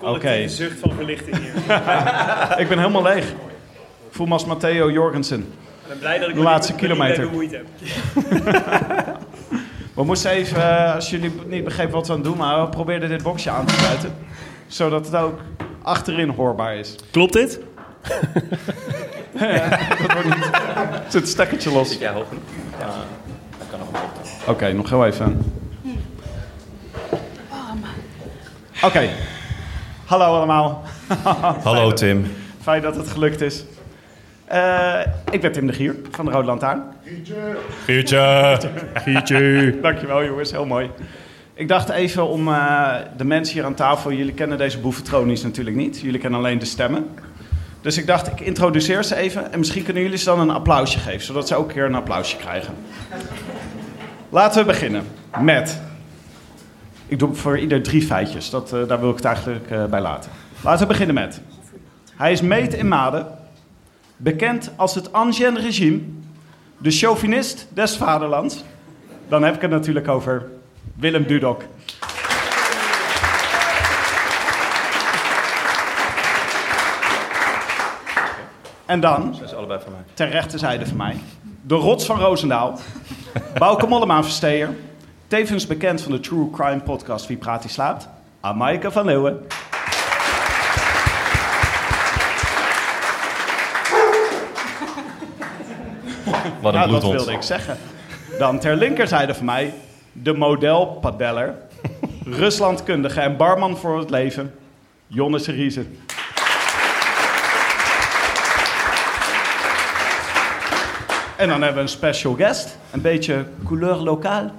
Oké. zucht van verlichting hier. Ik ben helemaal leeg. Ik voel me als Matteo Jorgensen. Ik ben blij dat ik De laatste niet- kilometer. bemoeid heb. We moesten even, eh, als jullie niet begrepen wat we aan het doen waren, we probeerden dit boxje aan te sluiten. Zodat het ook achterin hoorbaar is. Klopt dit? Dat wordt niet. Zit het stekkertje los? Ja, hoog genoeg. Ja, dat kan nog. Oké, nog heel even. Oké. Hallo allemaal. Hallo Tim. Fijn dat het gelukt is. Eh, ik ben Tim de Gier van de Rode Lantaarn. Giertje. Giertje. Dankjewel jongens, heel mooi. Ik dacht even om eh, de mensen hier aan tafel... Jullie kennen deze boefetronies natuurlijk niet. Jullie kennen alleen de stemmen. Dus ik dacht, ik introduceer ze even... en misschien kunnen jullie ze dan een applausje geven... zodat ze ook een keer een applausje krijgen. Laten we beginnen met... Ik doe voor ieder drie feitjes. Dat, eh, daar wil ik het eigenlijk eh, bij laten. Laten we beginnen met... Hij is meet in Maden. Bekend als het Ancien regime. De chauvinist des vaderlands. Dan heb ik het natuurlijk over Willem Dudok. En dan, Dat is allebei van mij. ter rechterzijde van mij, de rots van Roosendaal. Bouke Mollema Versteer. Tevens bekend van de True Crime podcast Wie Praat Die Slaapt. Amaike van Leeuwen. Wat een Nou, dat wilde ik zeggen. Dan ter linkerzijde van mij, de modelpadeller, Ruslandkundige en barman voor het leven, Jonne Seriese. En dan hebben we een special guest, een beetje couleur lokaal.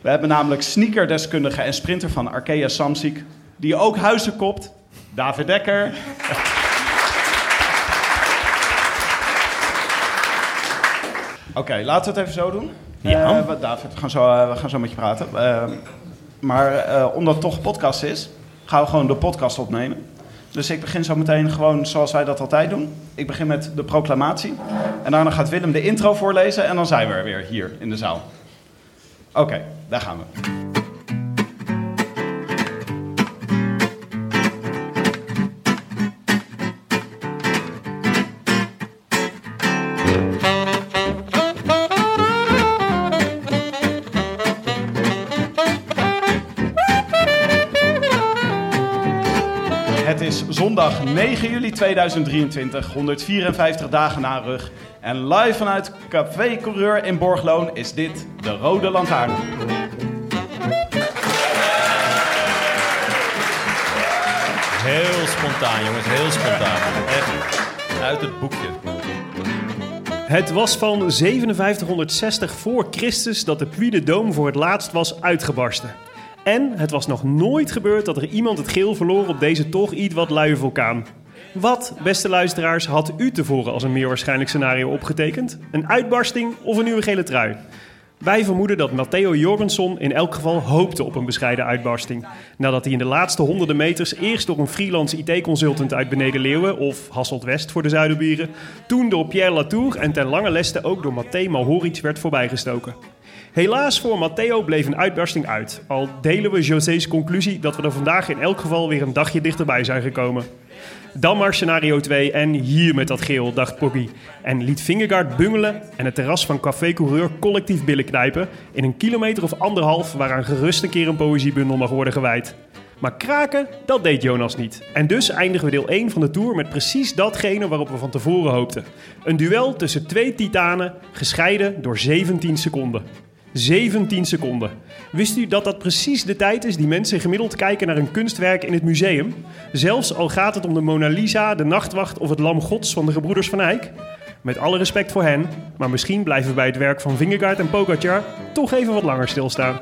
We hebben namelijk sneakerdeskundige en sprinter van Arkea Samsic, die ook huizen kopt, David Dekker. Oké, laten we het even zo doen. Ja. Eh, David, we gaan zo, eh, we gaan zo met je praten. Eh, maar omdat het toch een podcast is, gaan we gewoon de podcast opnemen. Dus ik begin zo meteen gewoon zoals wij dat altijd doen. Ik begin met de proclamatie. En daarna gaat Willem de intro voorlezen en dan zijn we er weer hier in de zaal. Oké, daar gaan we. Het is zondag 9 juli 2023, 154 dagen na rug. En live vanuit Café Coureur in Borgloon is dit de Rode Lantaarn. Heel spontaan, jongens. Heel spontaan. Echt. Uit het boekje. Het was van 5760 voor Christus dat de Puy de Dôme voor het laatst was uitgebarsten. En het was nog nooit gebeurd dat er iemand het geel verloor op deze toch iets wat luie vulkaan. Wat, beste luisteraars, had u tevoren als een meer waarschijnlijk scenario opgetekend? Een uitbarsting of een nieuwe gele trui? Wij vermoeden dat Matteo Jorgensen in elk geval hoopte op een bescheiden uitbarsting. Nadat hij in de laatste honderden meters eerst door een freelance IT-consultant uit Beneden Leeuwen, of Hasselt West voor de Zuiderbieren, toen door Pierre Latour en ten lange leste ook door Matej Malhoric werd voorbijgestoken. Helaas voor Matteo bleef een uitbarsting uit, al delen we José's conclusie dat we er vandaag in elk geval weer een dagje dichterbij zijn gekomen. Dan maar scenario 2 en hier met dat geel, dacht Poggy. En liet Vingegaard bungelen en het terras van Café Coureur collectief billen knijpen... in een kilometer of anderhalf waaraan gerust een keer een poëziebundel mag worden gewijd. Maar kraken, dat deed Jonas niet. En dus eindigen we deel 1 van de Tour met precies datgene waarop we van tevoren hoopten. Een duel tussen twee titanen, gescheiden door 17 seconden. 17 seconden. Wist u dat dat precies de tijd is die mensen gemiddeld kijken naar een kunstwerk in het museum? Zelfs al gaat het om de Mona Lisa, de Nachtwacht of het Lam Gods van de gebroeders van Eyck? Met alle respect voor hen, maar misschien blijven we bij het werk van Vingegaard en Pogacar toch even wat langer stilstaan.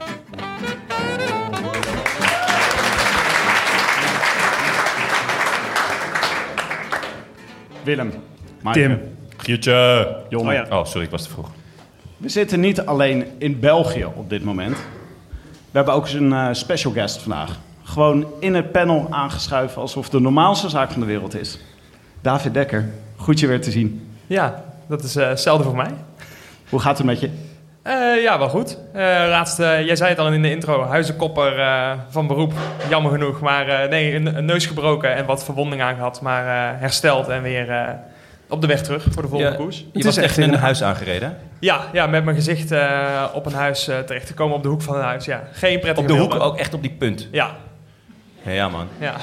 Willem. Tim. Giertje. Jonne. Oh ja. Oh, sorry, ik was te vroeg. We zitten niet alleen in België op dit moment. We hebben ook eens een eh, special guest vandaag. Gewoon in het panel aangeschuiven alsof het de normaalste zaak van de wereld is. David Dekker, goed je weer te zien. Ja, dat is eh, hetzelfde voor mij. Hoe gaat het met je? Eh, ja, wel goed. Eh, laatst, eh, jij zei het al in de intro, huizenkopper van beroep, jammer genoeg. Maar nee, een, een neus gebroken en wat verwonding aangehad, maar hersteld en weer op de weg terug voor de volgende Ja, koers. je is was echt echt in een huis aangereden. Ja, ja, met mijn gezicht eh, op een huis eh, terechtgekomen, op de hoek van een huis. Ja, geen prettige Op de hoek ook echt op die punt. Ja, Ja, ja man. ja.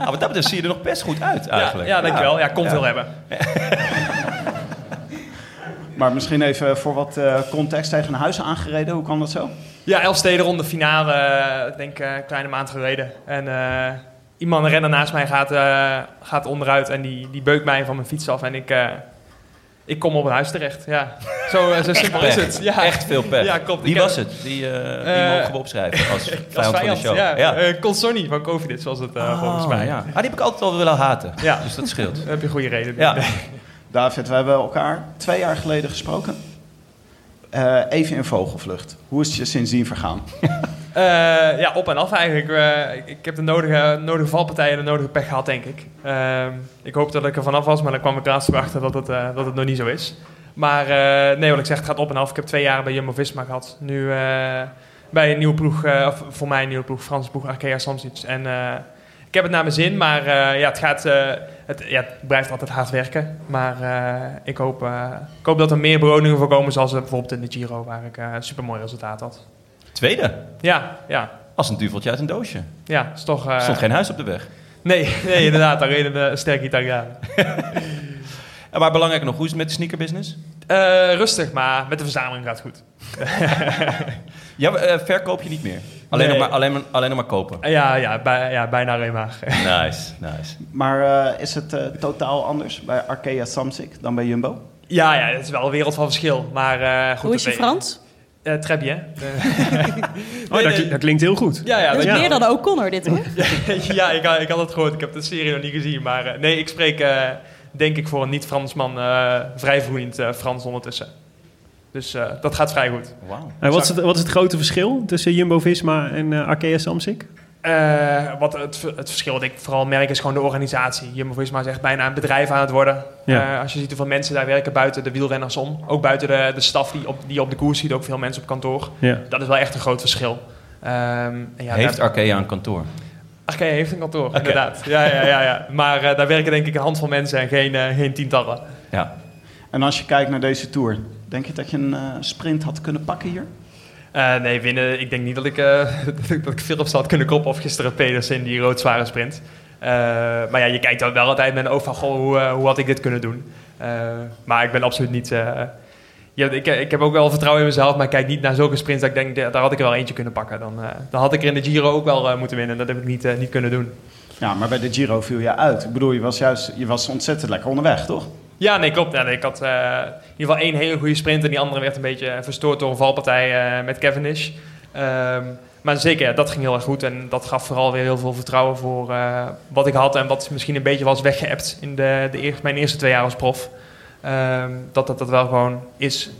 Ah, wat dat betreft zie je er nog best goed uit eigenlijk. ja, dankjewel. Ja, kon Ja. veel hebben. Maar misschien even voor wat eh, context tegen een huis aangereden. Hoe kan dat zo? Ja, Elfstedenronde finale, ik denk eh, een kleine maand geleden. En eh, iemand, een renner naast mij, gaat, eh, gaat onderuit en die, die beukt mij van mijn fiets af. En ik, eh, ik kom op een huis terecht. Ja, zo, eh, zo simpel is het. Ja. Echt veel pech. Ja, klopt. Wie Ik was heb- het? Die, eh, die mogen we opschrijven als Als vijand van de show. ja. ja. Eh, Consonni van Covidit, zoals het eh, volgens mij. ja. Ah, die heb ik altijd al willen haten. Ja. Dus dat scheelt. Daar heb je goede reden. Ja. David, we hebben elkaar twee jaar geleden gesproken. Eh, even in vogelvlucht. Hoe is het je sindsdien vergaan? Eh, ja, op en af eigenlijk. Eh, ik, heb de nodige, nodige valpartijen en de nodige pech gehad, denk ik. Ehm, ik hoop dat ik er vanaf was, maar dan kwam ik laatst weer achter dat het, eh, dat het nog niet zo is. Maar nee, wat ik zeg, het gaat op en af. Ik heb twee jaar bij Jumbo-Visma gehad. Nu bij een nieuwe ploeg, of voor mij een nieuwe ploeg, Franse ploeg, Arkea Samsic. En ik heb het naar mijn zin, maar ja, het, gaat, het, ja, blijft altijd hard werken. Maar ik, hoop, ik hoop dat er meer beloningen voor komen, zoals bijvoorbeeld in de Giro, waar ik een supermooi resultaat had. Tweede. Ja, ja, Als een duveltje uit een doosje. ja, is toch... eh, Er stond geen huis op de weg. Nee, nee, inderdaad. Daar reden een sterke Italiaan. En maar belangrijker nog, hoe is het met de sneakerbusiness? Eh rustig, maar met de verzameling gaat het goed. Ja, eh, verkoop je niet meer. Alleen, Nee. nog maar, alleen, maar, alleen nog maar kopen. Eh, ja, ja, bij, ja, bijna alleen maar. Nice, nice. Maar eh, is het eh, totaal anders bij Arkea Samsic dan bij Jumbo? ja, ja, het is wel een wereld van verschil. Maar eh goed. Hoe is je Frans? Eh, très bien. Oh, dat, dat klinkt heel goed. ja, ja, Dat is dat- meer dan O'Connor dit hoor. ja ik, had- ik had het gehoord. Ik heb de serie nog niet gezien. Maar eh, nee, ik spreek eh, denk ik voor een niet-Fransman eh, vrij vloeiend eh, Frans ondertussen. Dus eh, dat gaat vrij goed. Wauw. En wat, is het, wat is het grote verschil tussen Jumbo-Visma en eh Arkea Samsic? Eh, wat het, het verschil wat ik vooral merk is gewoon de organisatie. Jumbo-Visma is echt bijna een bedrijf aan het worden. Ja. Eh, als je ziet hoeveel mensen daar werken buiten de wielrenners om. Ook buiten de, de staf die op, die op de koers ziet. Ook veel mensen op kantoor. Ja. Dat is wel echt een groot verschil. Ehm, en ja, Heeft daar- Arkea een kantoor? Arkea heeft een kantoor, inderdaad. Ja, ja, ja, ja. Maar eh, daar werken denk ik een handvol mensen en geen, geen tientallen. Ja. En als je kijkt naar deze Tour, denk je dat je een sprint had kunnen pakken hier? Eh, nee, winnen. Ik denk niet dat ik, eh dat ik Philips had kunnen koppen of gisteren Pedersen die roodzware sprint. Eh, maar ja, je kijkt dan wel altijd met een oog van, goh, hoe, hoe had ik dit kunnen doen? Maar ik ben absoluut niet... ja, ik, ik heb ook wel vertrouwen in mezelf, maar ik kijk niet naar zulke sprints dat ik denk, daar had ik er wel eentje kunnen pakken. Dan, dan had ik er in de Giro ook wel moeten winnen. Dat heb ik niet, niet kunnen doen. Ja, maar bij de Giro viel je uit. Ik bedoel, je was juist je was ontzettend lekker onderweg, toch? Ja, nee, klopt. Ja, nee, ik had eh, in ieder geval één hele goede sprint en die andere werd een beetje verstoord door een valpartij eh, met Cavendish. Ehm, maar zeker, ja, dat ging heel erg goed en dat gaf vooral weer heel veel vertrouwen voor eh, wat ik had en wat misschien een beetje was weggeëpt in de, de eer- mijn eerste twee jaar als prof. Ehm, dat, dat dat wel gewoon is.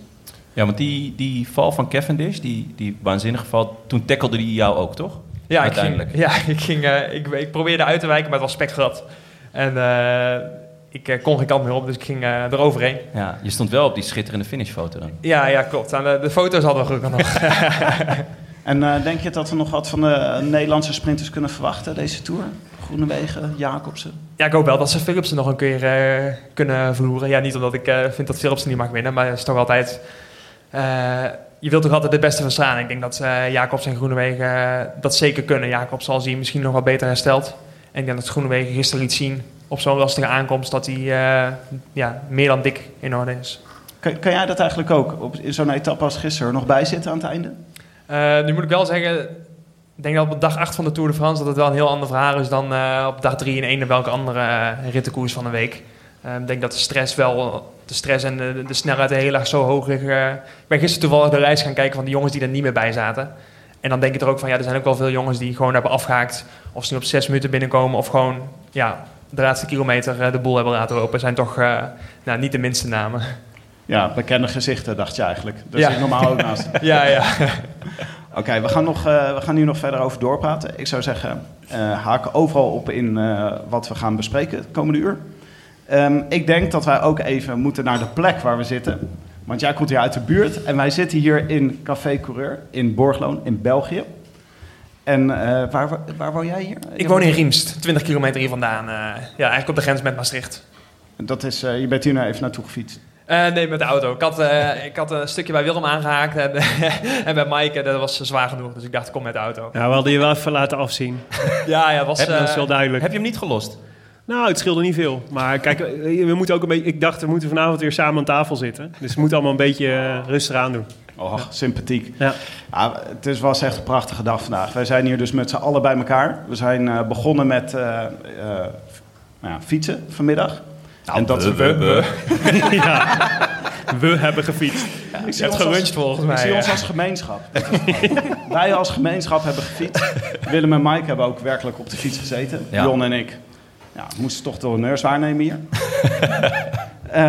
Ja, want die, die val van Cavendish, die, die waanzinnige val, toen tackelde die jou ook, toch? Ja, ik ging, Uiteindelijk. ja, ik, ging, ik, ik probeerde uit te wijken, maar het was spekglad. En ik eh, kon geen kant meer op, dus ik ging eh, eroverheen. Ja, je stond wel op die schitterende finishfoto dan. Ja, ja, klopt. Aan de, de foto's hadden we gelukkig nog. En eh, denk je dat we nog wat van de Nederlandse sprinters kunnen verwachten deze Tour? Groenewegen, Jacobsen? Ja, ik hoop wel dat ze Philipsen nog een keer eh, kunnen verloeren. Ja, niet omdat ik eh, vind dat Philipsen niet mag winnen, maar het is toch altijd... eh, je wilt toch altijd het beste verslaan. Ik denk dat eh Jacobs en Groenewegen dat zeker kunnen. Jacobs zal zien misschien nog wat beter hersteld. En ik denk dat Groenewegen gisteren liet zien op zo'n lastige aankomst... dat hij eh, ja, meer dan dik in orde is. Kan, kan jij dat eigenlijk ook op in zo'n etappe als gisteren nog bij zitten aan het einde? Eh, nu moet ik wel zeggen, ik denk dat op dag 8 van de Tour de France dat het wel een heel ander verhaal is dan eh, op dag 3 in een of welke andere uh, rittenkoers van een week. Ik denk dat de stress wel, de stress en de, de snelheid heel erg zo hoog liggen. ik ben gisteren toevallig de lijst gaan kijken van die jongens die er niet meer bij zaten. En dan denk je er ook van, ja, er zijn ook wel veel jongens die gewoon hebben afgehaakt. Of ze nu op zes minuten binnenkomen of gewoon, ja, de laatste kilometer eh, de boel hebben laten lopen. zijn toch eh, nou, niet de minste namen. Ja, bekende gezichten, dacht je eigenlijk. Daar Ja. zit normaal ook naast. ja, ja. Oké, we gaan nog, eh, we gaan hier nog verder over doorpraten. Ik zou zeggen, eh haken overal op in wat we gaan bespreken het komende uur. Ehm, ik denk dat wij ook even moeten naar de plek waar we zitten. Want jij komt hier uit de buurt en wij zitten hier in Café Coureur in Borgloon in België. En eh, waar, waar woon jij hier? Ik woon in Riemst, 20 kilometer hier vandaan. eh, ja, eigenlijk op de grens met Maastricht. Dat is, eh, je bent hier nou even naartoe gefietst. Eh, nee, met de auto. Ik had, eh, ik had een stukje bij Willem aangehaakt en, en bij Maaike, dat was zwaar genoeg. Dus ik dacht, kom met de auto. Ja, we hadden je wel even laten afzien. Ja, ja, was... Heb- eh, Dat is wel duidelijk. Heb je hem niet gelost? Nou, het scheelde niet veel. Maar kijk, we moeten ook een beetje... Ik dacht, we moeten vanavond weer samen aan tafel zitten. Dus we moeten allemaal een beetje rustig aan doen. Oh, sympathiek. Ja. Ja, het is, was echt een prachtige dag vandaag. Wij zijn hier dus met z'n allen bij elkaar. We zijn eh, begonnen met eh, eh, nou ja, fietsen vanmiddag. Nou, en dat we- we- we. ja. We hebben gefietst. Ik zie hebt ons als- geluncht volgens Ik mij. zie ja. ons als gemeenschap. Wij als gemeenschap hebben gefietst. Willem en Mike hebben ook werkelijk op de fiets gezeten. Ja. Jon en ik ja, moesten toch de honneurs waarnemen hier. Eh,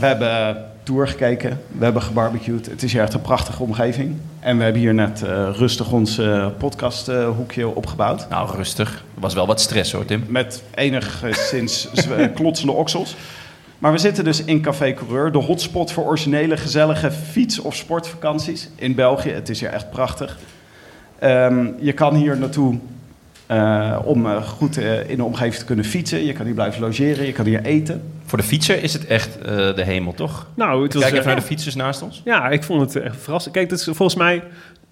we hebben tour gekeken. We hebben gebarbecued. Het is hier echt een prachtige omgeving. En we hebben hier net eh, rustig ons eh, podcasthoekje opgebouwd. Nou, rustig. Er was wel wat stress hoor, Tim. Met enigszins klotsende oksels. Maar we zitten dus in Café Coureur, de hotspot voor originele, gezellige fiets- of sportvakanties in België. Het is hier echt prachtig. Ehm, je kan hier naartoe eh, om eh, goed eh, in de omgeving te kunnen fietsen. Je kan hier blijven logeren, je kan hier eten. Voor de fietser is het echt eh, de hemel, toch? Nou, het was... Kijk even naar de fietsers naast ons. Ja, ik vond het echt verrassend. Kijk, dat is volgens mij...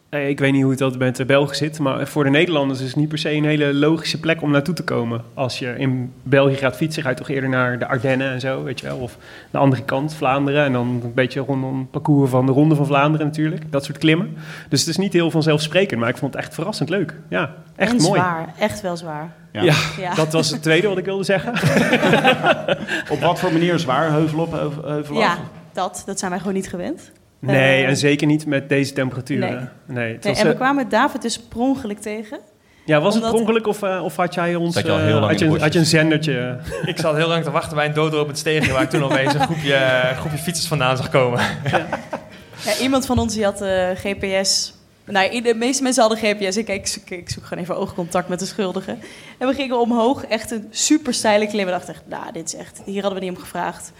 eh, Ik weet niet hoe het dat met de Belgen zit, maar voor de Nederlanders is het niet per se een hele logische plek om naartoe te komen. Als je in België gaat fietsen, ga je toch eerder naar de Ardennen en zo, weet je wel. Of de andere kant, Vlaanderen. En dan een beetje rondom het parcours van de Ronde van Vlaanderen natuurlijk. Dat soort klimmen. Dus het is niet heel vanzelfsprekend, maar ik vond het echt verrassend leuk. Ja, echt en mooi. zwaar, echt wel zwaar. Ja. Ja, Ja. dat was het tweede wat ik wilde zeggen. Op wat voor manier zwaar? Heuvel op, heuvel, heuvel af? Ja, dat, dat zijn wij gewoon niet gewend. Nee, Eh, en zeker niet met deze temperaturen. Nee. het Nee, was, en we eh, kwamen David dus per ongeluk tegen. ja, was het per ongeluk of, eh, of had jij ons... Zat je al eh, heel lang had, je, had je een zendertje? Ik zat heel lang te wachten bij een doodlopend steegje waar ik toen alweer een groepje, groepje fietsers vandaan zag komen. Ja, iemand van ons die had eh, GPS. Nou, de meeste mensen hadden GPS. Ik, ik, zoek, ik zoek gewoon even oogcontact met de schuldige. En we gingen omhoog. Echt een super steile klim. We dachten echt, nou, dit is echt... Hier hadden we niet om gevraagd.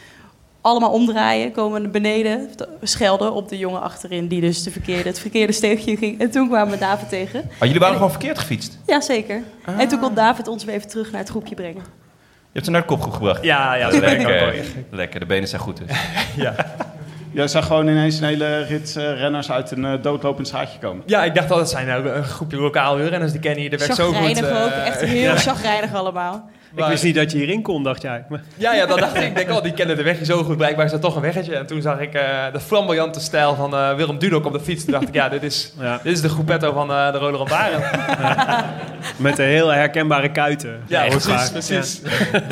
Allemaal omdraaien, komen naar beneden. Schelden op de jongen achterin... die dus de verkeerde, het verkeerde steegje ging. En toen kwamen we David tegen. Maar jullie waren gewoon verkeerd gefietst. Jazeker. En toen kon David ons weer even terug naar het groepje brengen. Je hebt ze naar de kopgroep gebracht. Ja, ja, dat. Lekker, lekker. De benen zijn goed dus. Jij zag gewoon ineens een hele rit eh, renners uit een eh, doodlopend straatje komen. Ja, ik dacht dat het zijn eh, een groepje lokaal wielrenners. Die kennen hier de weg zo goed. Chagrijnig eh, ook. Echt heel chagrijnig allemaal. Ik wist niet dat je hierin kon, dacht jij. Maar- Ja, ja, dat dacht ik. Ik denk, oh, die kennen de weg hier zo goed. Blijkbaar is dat toch een weggetje. En toen zag ik eh, de flamboyante stijl van eh, Willem Dudok op de fiets. Toen dacht ik, ja, dit is, Ja, dit is de groepetto van eh, de Rode Lantaarn. met de heel herkenbare kuiten. Ja, precies, precies.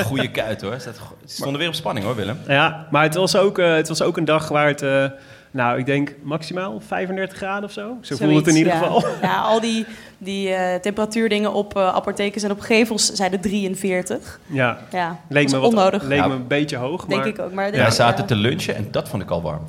Goede kuit hoor. Ze stonden weer op spanning hoor, Willem. Ja. Maar het was, ook, eh, het was ook een dag waar het, eh, nou, ik denk maximaal 35 graden of zo. Zo voelde het in ieder ja. geval. Ja, al die, die eh, temperatuurdingen op uh, apothekers en op gevels zeiden 43. Ja, Ja, leek me, wat, onnodig. leek Ja. me een beetje hoog. denk maar, ik ook. Maar Wij zaten te lunchen en dat vond ik al warm.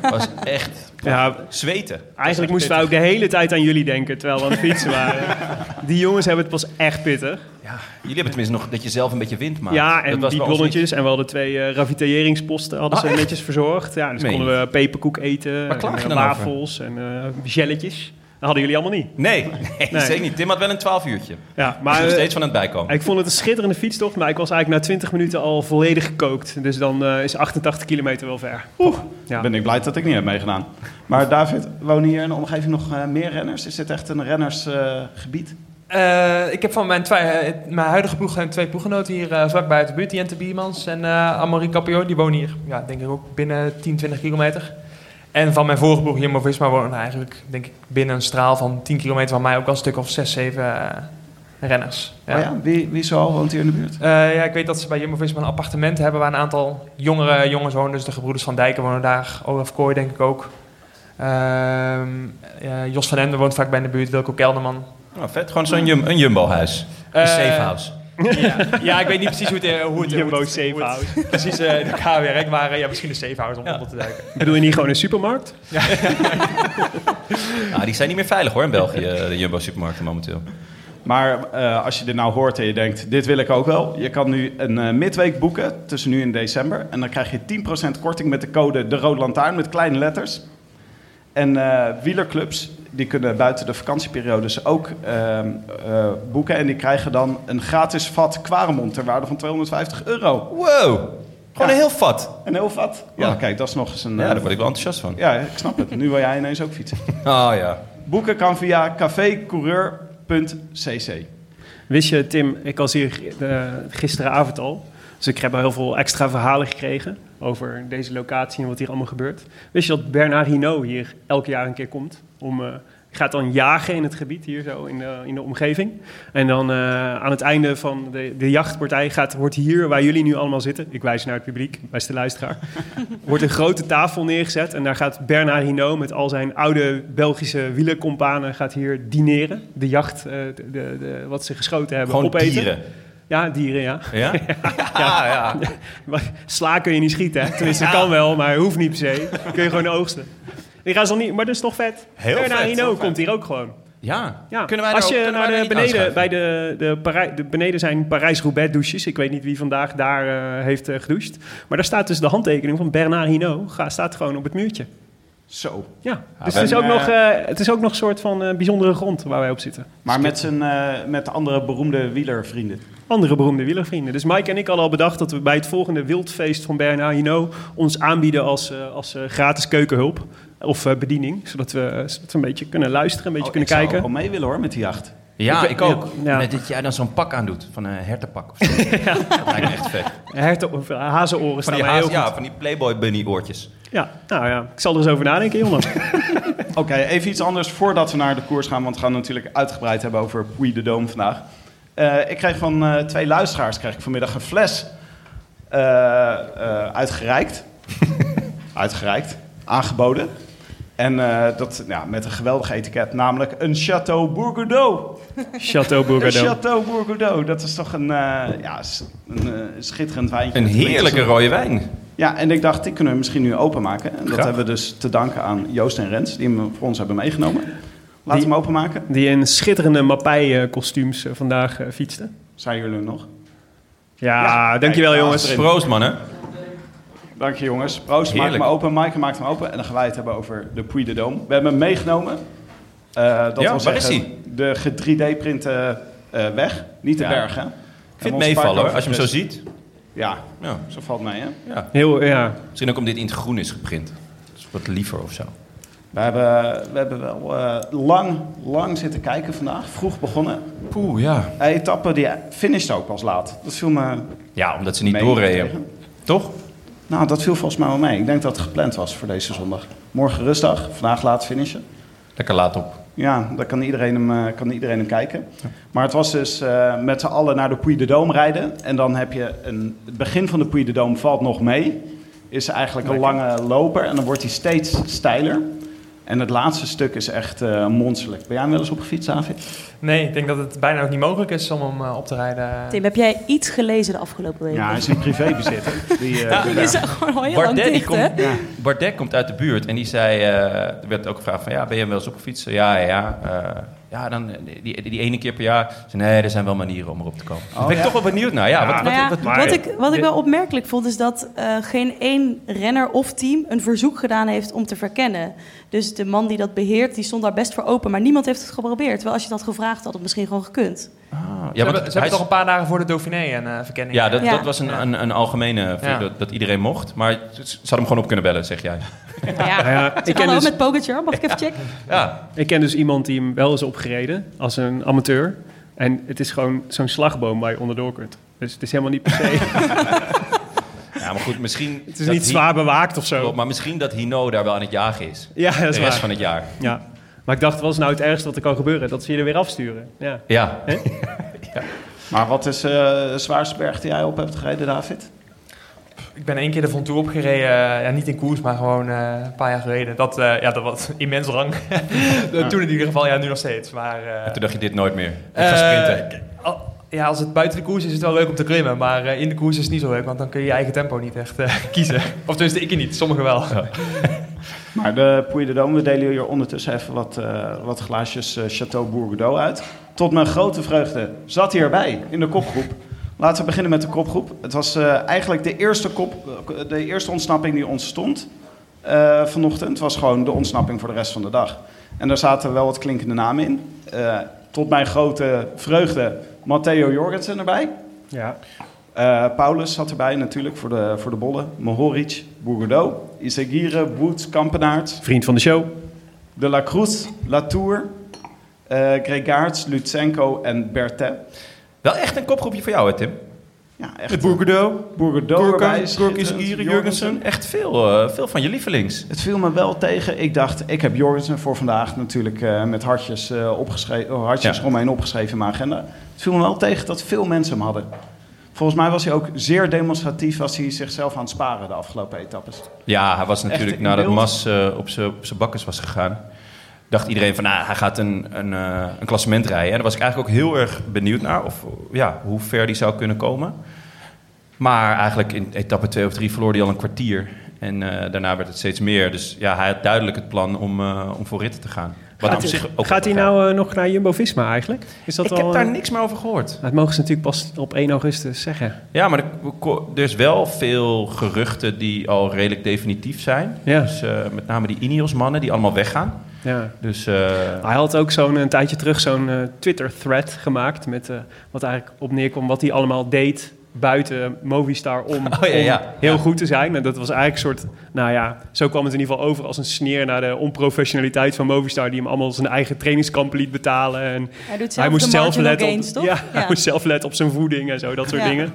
was echt Ja, zweten. eigenlijk moesten we ook de hele tijd aan jullie denken terwijl we aan het fietsen waren. Die jongens hebben het pas echt pittig. Ja, jullie hebben tenminste nog dat je zelf een beetje wind maakt. Ja, Dat en was die bonnetjes. En we hadden twee eh ravitaieringsposten hadden Ah, ze echt? netjes verzorgd. Ja, dus Meen konden we peperkoek eten. Klaag en, je dan over? wafels en eh gelletjes. Dat hadden jullie allemaal niet. Nee, nee, Nee. zeker niet. Tim had wel een 12 uurtje. Ja, Maar er eh, steeds van het bijkomen. ik vond het een schitterende fietstocht. Maar ik was eigenlijk na 20 minuten al volledig gekookt. Dus dan eh, is 88 kilometer wel ver. Ja. Ben ik blij dat ik niet heb meegedaan. Maar David, wonen hier in de omgeving nog eh, meer renners? Is dit echt een rennersgebied? Eh, ik heb van mijn, twee, mijn huidige ploeg zijn twee ploeggenoten hier eh, vlakbij uit de buurt. Jente Biermans en uh, Amory Capio. Die wonen hier, ja, denk ik ook binnen 10, 20 kilometer. En van mijn vorige ploeg, Jumbo Visma, wonen eigenlijk denk ik binnen een straal van 10 kilometer van mij ook al een stuk of 6, 7 eh, renners. Ja. Oh ja? Wie, wie zoal woont hier in de buurt? Uh, ja, ik weet dat ze bij Jumbo-Visma een appartement hebben waar een aantal jongere jongens wonen. Dus de gebroeders van Dijken wonen daar. Olaf Kooi denk ik ook. Uh, ja, Jos van Ende woont vaak bij in de buurt. Wilco Kelderman. Oh, vet. Gewoon zo'n jum, een Jumbo-huis. Een uh, safe house. Ja, ja, ik weet niet precies hoe het... Hoe het Jumbo hoe het, safe house. precies uh, werkt, maar ja, misschien een safe house om ja. onder te duiken. Bedoel je niet gewoon een supermarkt? Ja. nou, die zijn niet meer veilig hoor in België, de Jumbo-supermarkten momenteel. Maar uh, als je dit nou hoort en je denkt, dit wil ik ook wel. Je kan nu een uh, midweek boeken tussen nu en december. En dan krijg je 10% korting met de code De Rode Lantaarn met kleine letters. En uh, wielerclubs, die kunnen buiten de vakantieperiodes ook boeken. En die krijgen dan een gratis vat Quaremont ter waarde van 250 euro. Wow! Gewoon ja. een heel vat. Een heel vat. Ja, kijk, dat is nog eens een... Ja, daar word ik wel enthousiast van. Ja, ik snap het. Nu wil jij ineens ook fietsen. Oh ja. Boeken kan via cafécoureur.cc. Wist je, Tim, ik was hier uh, gisteravond al. Dus ik heb al heel veel extra verhalen gekregen over deze locatie en wat hier allemaal gebeurt. Wist je dat Bernard Hinault hier elk jaar een keer komt om... Uh, gaat dan jagen in het gebied hier zo in de, in de omgeving. En dan uh, aan het einde van de, de jachtpartij gaat, wordt hier, waar jullie nu allemaal zitten, ik wijs naar het publiek, beste luisteraar, wordt een grote tafel neergezet. En daar gaat Bernard Hinault met al zijn oude Belgische wielercompanen gaat hier dineren. De jacht, uh, de, de, wat ze geschoten hebben, Gewoon opeten. dieren. Ja, dieren, ja. Ja? ja, ja. ja. Sla kun je niet schieten, hè? Tenminste, ja. kan wel, maar hoeft niet per se. Kun je gewoon oogsten. Die gaan ze niet, maar dat is toch vet. Heel Bernard vet, heel komt hier ook gewoon. Ja. Ja. Kunnen wij Als je ook- naar de beneden, bij de, de, Parij, de beneden zijn Parijs-Roubaix douches. Ik weet niet wie vandaag daar eh, heeft eh, gedoucht. Maar daar staat dus de handtekening van Bernard Hinault. Ga, staat gewoon op het muurtje. Zo. Ja, Ja, dus het is, ook nog, eh, het is ook nog een soort van eh, bijzondere grond waar wij op zitten. Maar met, zijn, eh, met andere beroemde wielervrienden. Andere beroemde wielervrienden. Dus Mike en ik hadden al bedacht dat we bij het volgende wildfeest van Bernard Hinault ons aanbieden als, eh, als eh, gratis keukenhulp. Of eh, bediening, zodat we, zodat we een beetje kunnen luisteren, een beetje Oh, kunnen ik zou kijken. ook wel mee willen hoor, met die jacht. Ja, Ik- ik ook. ja. Net dat jij dan zo'n pak aandoet, van een hertenpak of zo. Dat lijkt me echt vet. Herten of hazenoren Van staan die, mij heel haas, goed. ja, van die Playboy bunny oortjes. Ja, nou ja, ik zal er eens over nadenken, jongen. Oké, even iets anders voordat we naar de koers gaan, want we gaan het natuurlijk uitgebreid hebben over Puy de Dome vandaag. Eh, ik kreeg van eh, twee luisteraars kreeg ik vanmiddag een fles eh, eh, uitgereikt. uitgereikt, aangeboden. En eh, dat ja, met een geweldig etiket, namelijk een Chateau Bourgoudot. Chateau Bourgoudot. Chateau Bourgoudot, dat is toch een, eh, ja, een eh, schitterend wijntje. Een heerlijke rode wijn. Ja, en ik dacht, die kunnen we misschien nu openmaken. En dat Graag. hebben we dus te danken aan Joost en Rens, die hem voor ons hebben meegenomen. Laten we hem openmaken. Die in schitterende Mapai-kostuums eh, vandaag eh, fietsten. Zijn jullie nog? Ja, Ja, dankjewel kijk, jongens. Proost, mannen. Dank je jongens. Proost, maak Heerlijk. hem open. Maaike maakt hem open. En dan gaan wij het hebben over de Puy de Dome. We hebben hem meegenomen. Eh, dat Ja, waar is zeggen, De ge 3D-printen weg. Niet de Ja. bergen. Ik vind het meevallen hoor, als je hem zo ziet. Ja, Ja, zo valt mee hè. ja. Heel, ja. Misschien ook omdat dit in het groen is geprint. Dat is wat liever of zo. We hebben, we hebben wel eh, lang, lang zitten kijken vandaag. Vroeg begonnen. Poeh, ja. De etappe die finishte ook pas laat. Dat viel me Ja, omdat ze niet doorreden. Toch? Nou, dat viel volgens mij wel mee. Ik denk dat het gepland was voor deze zondag. Morgen rustdag, vandaag laat finishen. Lekker laat op. Ja, daar kan iedereen hem, eh, kan iedereen hem kijken. Maar het was dus eh, met z'n allen naar de Puy de Dome rijden. En dan heb je een, het begin van de Puy de Dome valt nog mee. Is eigenlijk een lange loper en dan wordt hij steeds steiler. En het laatste stuk is echt eh monsterlijk. Ben jij hem wel eens op gefietst, David? Nee, ik denk dat het bijna ook niet mogelijk is om hem eh, op te rijden. Tim, heb jij iets gelezen de afgelopen weken? Ja, hij is in privébezit. Die, eh, Ja, die is gewoon al heel Bardet, dicht, komt, Bardet komt uit de buurt en die zei, eh, er werd ook gevraagd van, ja, ben je wel eens op gefietst? Ja, ja, ja. Eh, ja, dan die, die, die ene keer per jaar. Zei, nee, er zijn wel manieren om erop te komen. Daar ben ik ja? toch wel benieuwd naar. Ja, wat, wat, Nou ja, wat, wat, ik, wat ik wel opmerkelijk vond, is dat eh, geen één renner of team een verzoek gedaan heeft om te verkennen. Dus de man die dat beheert, die stond daar best voor open. Maar niemand heeft het geprobeerd. Terwijl als je dat gevraagd had, het misschien gewoon gekund. Ah, Ze ja, hebben, ze hij hebben is- toch een paar dagen voor de Dauphiné een eh, verkenning. ja, dat, Ja. dat was een, een, een algemene, Ja. dat, dat iedereen mocht. Maar ze hadden hem gewoon op kunnen bellen, zeg jij. Ja, ja, ik, ken dus, met Pogacar, mag ik even checken? Ja, ik ken dus iemand die hem wel is opgereden als een amateur. En het is gewoon zo'n slagboom waar je onderdoor kunt. Dus het is helemaal niet per se. ja maar goed, misschien... het is niet Hi- zwaar bewaakt of zo. Klopt, maar misschien dat Hino daar wel aan het jagen is. Ja, dat De is rest waar. van het jaar. Ja. Maar ik dacht, wat is nou het ergste wat er kan gebeuren? Dat ze je er weer afsturen. Ja. Ja. Maar wat is eh, de zwaarste berg die jij op hebt gereden, David? Ik ben één keer de Ventoux opgereden, eh, ja, niet in koers, maar gewoon eh, een paar jaar geleden. Dat, eh, ja, dat was immens lang. Toen in ieder geval, ja, nu nog steeds. Maar, eh, En toen dacht je dit nooit meer. Ik ga sprinten. Eh, ja, als het buiten de koers is, is het wel leuk om te klimmen. Maar eh, in de koers is het niet zo leuk, want dan kun je je eigen tempo niet echt eh, kiezen. Of tenminste, ik niet, sommigen wel. Maar de Puy de Dôme, we delen hier ondertussen even wat, eh, wat glaasjes eh, Chateau Bourgodeau uit. Tot mijn grote vreugde zat hij erbij in de kopgroep. Laten we beginnen met de kopgroep. Het was eh, eigenlijk de eerste, kop, eh, de eerste ontsnapping die ontstond eh, vanochtend. Het was gewoon de ontsnapping voor de rest van de dag. En daar zaten wel wat klinkende namen in. Eh, tot mijn grote vreugde Matteo Jorgensen erbij. Ja. Eh, Paulus zat erbij natuurlijk voor de, voor de bollen. Mohoric, Bourgodeau, Isegire, Woods, Kampenaerts. Vriend van de show. De La Cruz, Latour, eh Gregaerts, Lutsenko en Bertet. Wel echt een kopgroepje voor jou, hè, Tim? Ja, echt. Schitterend. Isagire, Jurgensen. Echt veel, eh, veel van je lievelings. Het viel me wel tegen. Ik dacht, ik heb Jorgensen voor vandaag natuurlijk eh, met hartjes, eh, opgeschreven, oh, hartjes Ja. omheen opgeschreven in mijn agenda. Het viel me wel tegen dat veel mensen hem hadden. Volgens mij was hij ook zeer demonstratief als hij zichzelf aan het sparen de afgelopen etappes. Ja, hij was natuurlijk nadat. Mas eh, op zijn op zijn bakkes was gegaan. Dacht iedereen van, nou, hij gaat een, een, eh, een klassement rijden. En daar was ik eigenlijk ook heel erg benieuwd naar. Of ja, hoe ver die zou kunnen komen. Maar eigenlijk in etappe 2 of 3 verloor hij al een kwartier. En eh, daarna werd het steeds meer. Dus ja, hij had duidelijk het plan om, eh, om voor ritten te gaan. Wat Gaat, zich ook gaat hij nou nog naar Jumbo-Visma eigenlijk? Is dat Ik al, heb daar niks meer over gehoord. Dat mogen ze natuurlijk pas op 1 augustus zeggen. Ja, maar er, er is wel veel geruchten die al redelijk definitief zijn. Ja. Dus met name die Ineos-mannen die allemaal weggaan. Ja. Dus eh, Hij had ook zo'n een tijdje terug zo'n eh, Twitter-thread gemaakt. Met eh, wat eigenlijk op neerkwam wat hij allemaal deed buiten Movistar om, Oh, ja, om ja. heel Ja. goed te zijn. En dat was eigenlijk een soort, nou ja, zo kwam het in ieder geval over als een sneer naar de onprofessionaliteit van Movistar. Die hem allemaal zijn eigen trainingskampen liet betalen. En Hij doet zelf hij moest zelf letten gains, op, toch? Ja, hij moest zelf letten op zijn voeding en zo, dat soort Ja. dingen.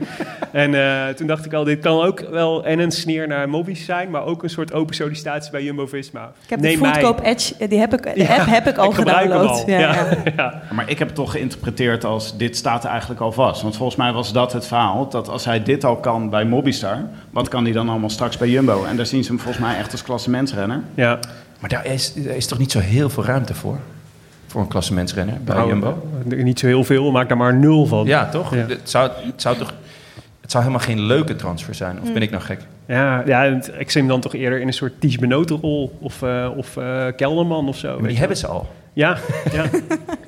En eh, toen dacht ik al, dit kan ook wel en een sneer naar Movis zijn, maar ook een soort open sollicitatie bij Jumbo-Visma. Ik heb Neem de mij. Foodkoop Edge, eh, die heb ik, de Ja, app heb ik al gebruik hem gedownload. al. Ja, Ja, ja. ja. Maar ik heb het toch geïnterpreteerd als dit staat er eigenlijk al vast. Want volgens mij was dat het verhaal. Dat als hij dit al kan bij Mobistar, wat kan hij dan allemaal straks bij Jumbo? En daar zien ze hem volgens mij echt als klassementsrenner. ja. Maar daar is, daar is toch niet zo heel veel ruimte voor? Voor een klassementsrenner bij Nou, Jumbo? eh, Niet zo heel veel, maak daar maar nul van. Ja, toch? Ja. Het, zou, het zou toch... Het zou helemaal geen leuke transfer zijn. Of ben ik nou gek? Ja, ja ik zie hem dan toch eerder in een soort Ties Benoten-rol of, eh, of eh, Kelderman of zo. Maar weet die hebben ze al. Wel. Ja, ja.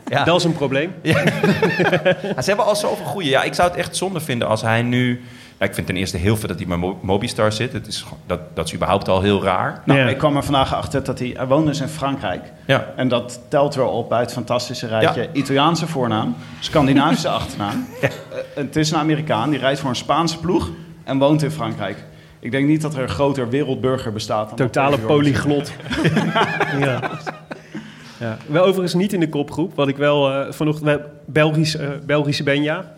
Ja. dat is een probleem. Ja, ze hebben al zoveel goede. Ja, ik zou het echt zonde vinden als hij nu... Ja, ik vind ten eerste heel veel dat hij bij Mo- Mobistar zit. Het is, dat, dat is überhaupt al heel raar. Nou, Ja. ik kwam er vandaag achter dat hij, hij woont dus in Frankrijk. Ja. En dat telt weer op bij het fantastische rijtje. Ja. Italiaanse voornaam, Scandinavische achternaam. Eh, het is een Amerikaan, die rijdt voor een Spaanse ploeg en woont in Frankrijk. Ik denk niet dat er een groter wereldburger bestaat. Dan Totale polyglot. ja. Wel overigens niet in de kopgroep. Wat ik wel eh, vanochtend... Belgisch, eh, Belgische Benja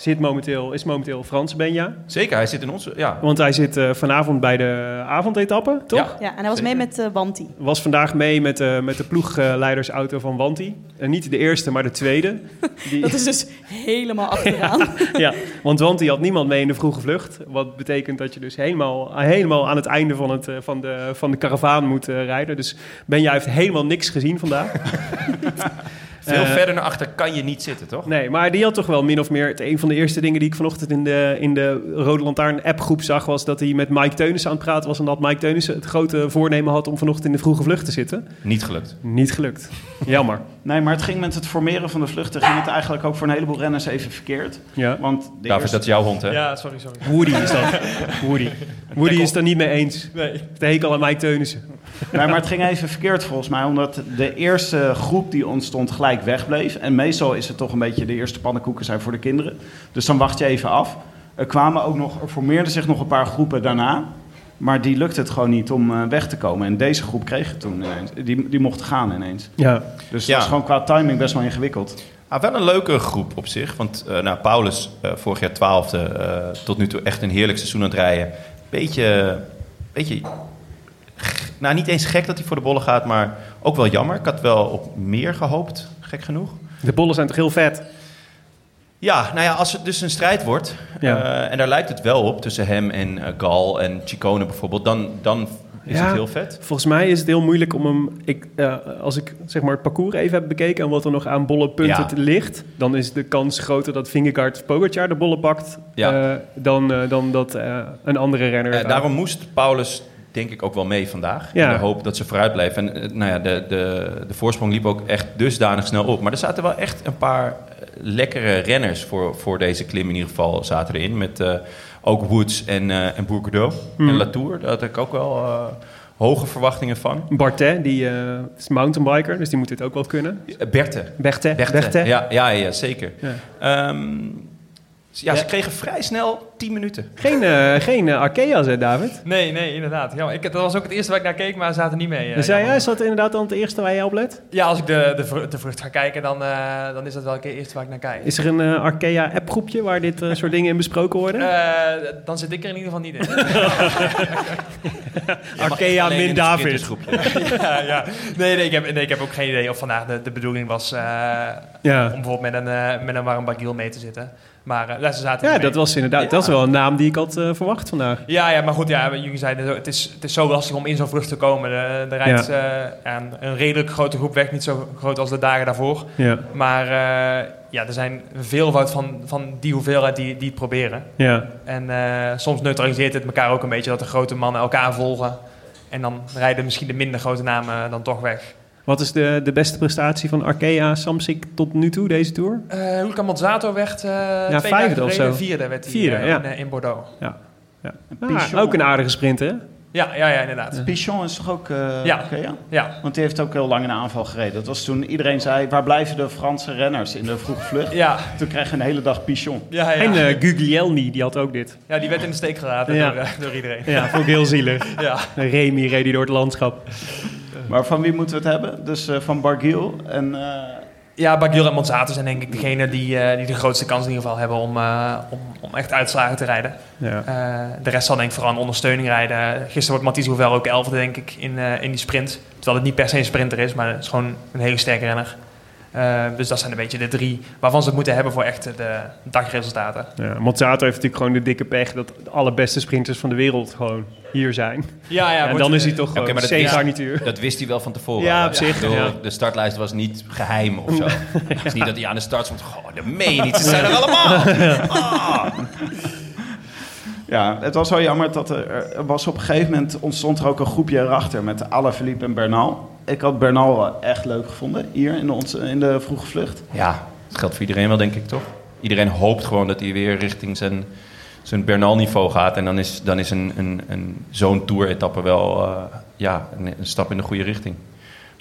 zit momenteel, is momenteel Frans Benja. Zeker, hij zit in onze... Ja, Want hij zit eh, vanavond bij de avondetappe, toch? Ja. Ja, en hij was Zeker. mee met uh, Wanti. Was vandaag mee met, de met de ploegleidersauto van Wanti. En niet de eerste, maar de tweede. Die, Dat is dus helemaal achteraan. ja, want Wanti had niemand mee in de vroege vlucht. Wat betekent dat je dus helemaal, helemaal aan het einde van, het, van, de, van de karavaan moet rijden. Dus Benja heeft helemaal niks gezien vandaag. veel Eh, verder naar achter kan je niet zitten, toch? Nee, maar die had toch wel min of meer... Het, een van de eerste dingen die ik vanochtend in de, in de Rode Lantaarn appgroep zag... was dat hij met Mike Teunissen aan het praten was... en dat Mike Teunissen het grote voornemen had om vanochtend in de vroege vlucht te zitten. Niet gelukt. Niet gelukt. Jammer. Nee, maar het ging met het formeren van de vluchten ging het eigenlijk ook voor een heleboel renners even verkeerd. Ja. Want de David, eerste- dat is jouw hond, hè? Ja, sorry, sorry. Woody is dat. Woody. Woody is het er niet mee eens. Nee. De hekel aan Mike Teunissen. Nee, maar het ging even verkeerd volgens mij, omdat de eerste groep die ontstond gelijk wegbleef. En meestal is het toch een beetje de eerste pannenkoeken zijn voor de kinderen. Dus dan wacht je even af. Er kwamen ook nog, er formeerden zich nog een paar groepen daarna. Maar die lukte het gewoon niet om eh, weg te komen. En deze groep kreeg het toen ineens. Die, die mochten gaan ineens. Ja. Dus Ja. dat is gewoon qua timing best wel ingewikkeld. Ah, wel een leuke groep op zich. Want eh, nou, Paulus, eh, vorig jaar twaalfde, eh, tot nu toe echt een heerlijk seizoen aan het rijden. Beetje, beetje, nou niet eens gek dat hij voor de bollen gaat, maar ook wel jammer. Ik had wel op meer gehoopt, gek genoeg. De bollen zijn toch heel vet? Ja, nou ja, als het dus een strijd wordt, Ja. eh, en daar lijkt het wel op tussen hem en eh, Gal en Chicone bijvoorbeeld, dan, dan is Ja. het heel vet. Volgens mij is het heel moeilijk om hem... Ik, eh, als ik zeg maar, het parcours even heb bekeken... en wat er nog aan bolle punten Ja. ligt... dan is de kans groter dat Vingegaard Pogacar de bollen pakt... Ja. dan, dan dat een andere renner... Daarom moest Paulus denk ik ook wel mee vandaag. Ja. In de hoop dat ze vooruit bleven. En eh, nou ja, de, de, de voorsprong liep ook echt dusdanig snel op. Maar er zaten wel echt een paar eh, lekkere renners voor, voor deze klim in ieder geval zaten erin. Met eh, ook Woods en, eh en Bourgodeau Hmm. en Latour. Daar had ik ook wel hoge verwachtingen van. Bartet, die is mountainbiker, dus die moet dit ook wel kunnen. Berthe. Berthe, Berthe. Berthe. Ja, ja, ja, zeker. Ja. Ehm, ja, ze kregen vrij snel 10 minuten. Geen, eh geen eh, Arkea's, hè, David? Nee, nee, inderdaad. Ja, ik, dat was ook het eerste waar ik naar keek, maar ze zaten niet mee. eh, Dus jij, jij zat inderdaad dan het eerste waar jij op let? Ja, als ik de, de, vru- de vrucht ga kijken, dan, eh, dan is dat wel het eerste waar ik naar kijk. Is er een eh Arkea-appgroepje waar dit eh, soort dingen in besproken worden? Eh, dan zit ik er in ieder geval niet in. Arkea min David. ja, ja. Nee, nee, ik heb, nee, ik heb ook geen idee of vandaag de, de bedoeling was eh, Ja. om bijvoorbeeld met een, eh met een warm Bagiel mee te zitten. Maar eh, ja, ze zaten Ja, dat was inderdaad dat is wel een naam die ik had eh, verwacht vandaag. Ja, ja, maar goed, ja, jullie zeiden het, is, het is zo lastig om in zo'n vlucht te komen. Er, rijdt eh, een, een redelijk grote groep weg, niet zo groot als de dagen daarvoor. Ja, Maar eh, ja, er zijn veelvoud van, van die hoeveelheid die, die het proberen. ja. En eh, soms neutraliseert het elkaar ook een beetje dat de grote mannen elkaar volgen. En dan rijden misschien de minder grote namen dan toch weg. Wat is de, de beste prestatie van Arkea Samsic tot nu toe, deze Tour? Uh, Hulka Monzato werd eh twee vijfde of zo. vierde, werd hij, Vierde, eh, ja. in, eh, in Bordeaux. Ja. ja. Ah, ook een aardige sprinter, hè? Ja, ja, ja inderdaad. Pichon is toch ook... eh Ja. oké, ja? Ja, Want die heeft ook heel lang een aanval gereden. Dat was toen iedereen zei, waar blijven de Franse renners in de vroege vlucht? ja, Toen kreeg je een hele dag Pichon. ja, ja. En eh Guglielmi, die had ook dit. ja, die werd in de steek gelaten Ja. door, eh, door iedereen. Ja, vond ik heel zielig. Ja. Remy reed die door het landschap. Maar van wie moeten we het hebben? Dus eh, van Barguil en... eh, Ja, Bagiel en Monzato zijn denk ik degene die, eh, die de grootste kans in ieder geval hebben om, om, om echt uitslagen te rijden. Ja. De rest zal denk ik vooral aan ondersteuning rijden. Gisteren wordt Mathies Hoevel ook elfde denk ik in, in die sprint. Terwijl het niet per se een sprinter is, maar het is gewoon een hele sterke renner. Eh, dus dat zijn een beetje de drie waarvan ze het moeten hebben voor echt de dagresultaten. Ja, Mozzato heeft natuurlijk gewoon de dikke pech dat de allerbeste sprinters van de wereld gewoon hier zijn. Ja, ja, en dan is hij toch gewoon Oké, maar dat. Dat wist hij wel van tevoren. Ja, op zich, Ik bedoel, ja. De startlijst was niet geheim of zo. Het is niet dat hij aan de start stond. Goh, dat meen je niet. Ze zijn er allemaal. Ah. Ja, het was wel jammer dat er, was op een gegeven moment ontstond er ook een groepje erachter met Alaphilippe en Bernal. Ik had Bernal echt leuk gevonden hier in de, in de vroege vlucht. Ja, dat geldt voor iedereen wel, denk ik, toch? Iedereen hoopt gewoon dat hij weer richting zijn, zijn Bernal-niveau gaat. En dan is, dan is een, een, een, zo'n Tour-etappe wel eh, ja, een stap in de goede richting.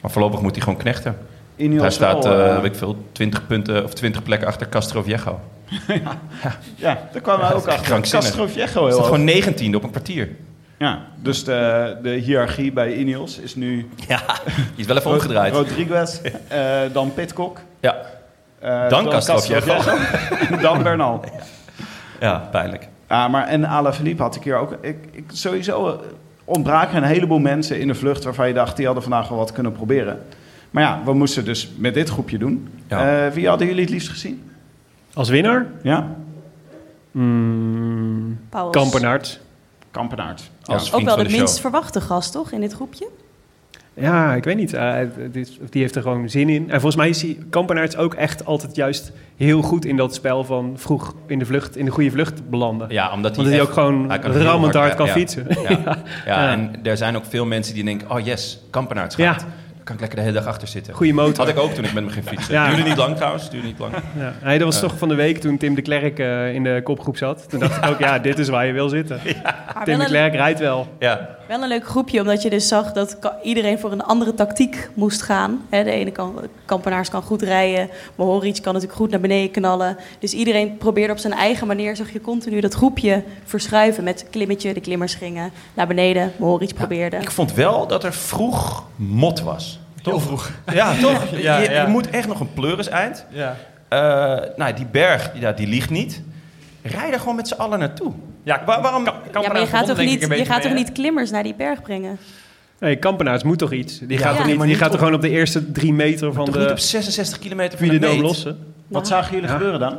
Maar voorlopig moet hij gewoon knechten. Ineos Hij staat, eh eh, weet ik veel, 20 punten of 20 plekken achter Castro Viejo. ja, daar kwamen we Ja, ook achter. Castro Viejo heel gewoon 19 op een kwartier. Ja, dus de, de hiërarchie bij Ineos is nu Ja, die is wel even omgedraaid. Rodriguez, eh, dan Pitcock. Ja, eh, Dan Castro Viejo. en dan Bernal. ja, pijnlijk. Ja, maar en Alaphilippe had ik hier ook... Ik, ik, sowieso ontbraken een heleboel mensen in de vlucht... waarvan je dacht, die hadden vandaag wel wat kunnen proberen. Maar ja, we moesten dus met dit groepje doen. Ja. Eh, wie hadden jullie het liefst gezien? Als winnaar? Ja, Mm. Kampenaard. Als Ook wel de de minst show. verwachte gast, toch, in dit groepje? Ja, ik weet niet. Eh, die heeft er gewoon zin in. En volgens mij is die Kampenaerts ook echt altijd juist heel goed in dat spel van vroeg in de vlucht, in de goede vlucht belanden. Ja, omdat hij, hij echt- ook gewoon hij kan rammend hard kan ja. fietsen. Ja. Ja. Ja. en er zijn ook veel mensen die denken, oh yes, Kampenaerts Ja. gaat. Kan ik lekker de hele dag achter zitten. Goeie motor. Had ik ook toen ik met hem ging fietsen. Ja. Duurde niet lang trouwens, duurde niet lang. Ja. Nee, dat was toch van de week toen Tim de Klerk eh, in de kopgroep zat. Toen dacht ik ook, ja, dit is waar je wil zitten. Tim de een, Klerk rijdt wel. Ja, wel een leuk groepje, omdat je dus zag dat iedereen voor een andere tactiek moest gaan. Hè, de ene kan, Kampenaars kan goed rijden, Mohoric kan natuurlijk goed naar beneden knallen. Dus iedereen probeerde op zijn eigen manier, zag je continu dat groepje verschuiven met klimmetje. De klimmers gingen naar beneden, Mohoric probeerde. ik vond wel dat er vroeg mot was. Heel vroeg. Ja, toch? Ja, je, ja. je moet echt nog een pleuris eind. Ja. Eh, nou, die berg, ja, die ligt niet. Rij er gewoon met z'n allen naartoe. Ja, Waar- waarom- Ka- Ja, maar je gaat toch niet, je gaat toch niet klimmers naar die berg brengen? Nee, Kampenaerts moet toch iets? Die Ja, gaat, ja. er niet, maar die niet gaat er gewoon op de eerste drie meter van Toch niet de op 66 kilometer van de de lossen? Wat Nou, zagen jullie Ja. gebeuren dan?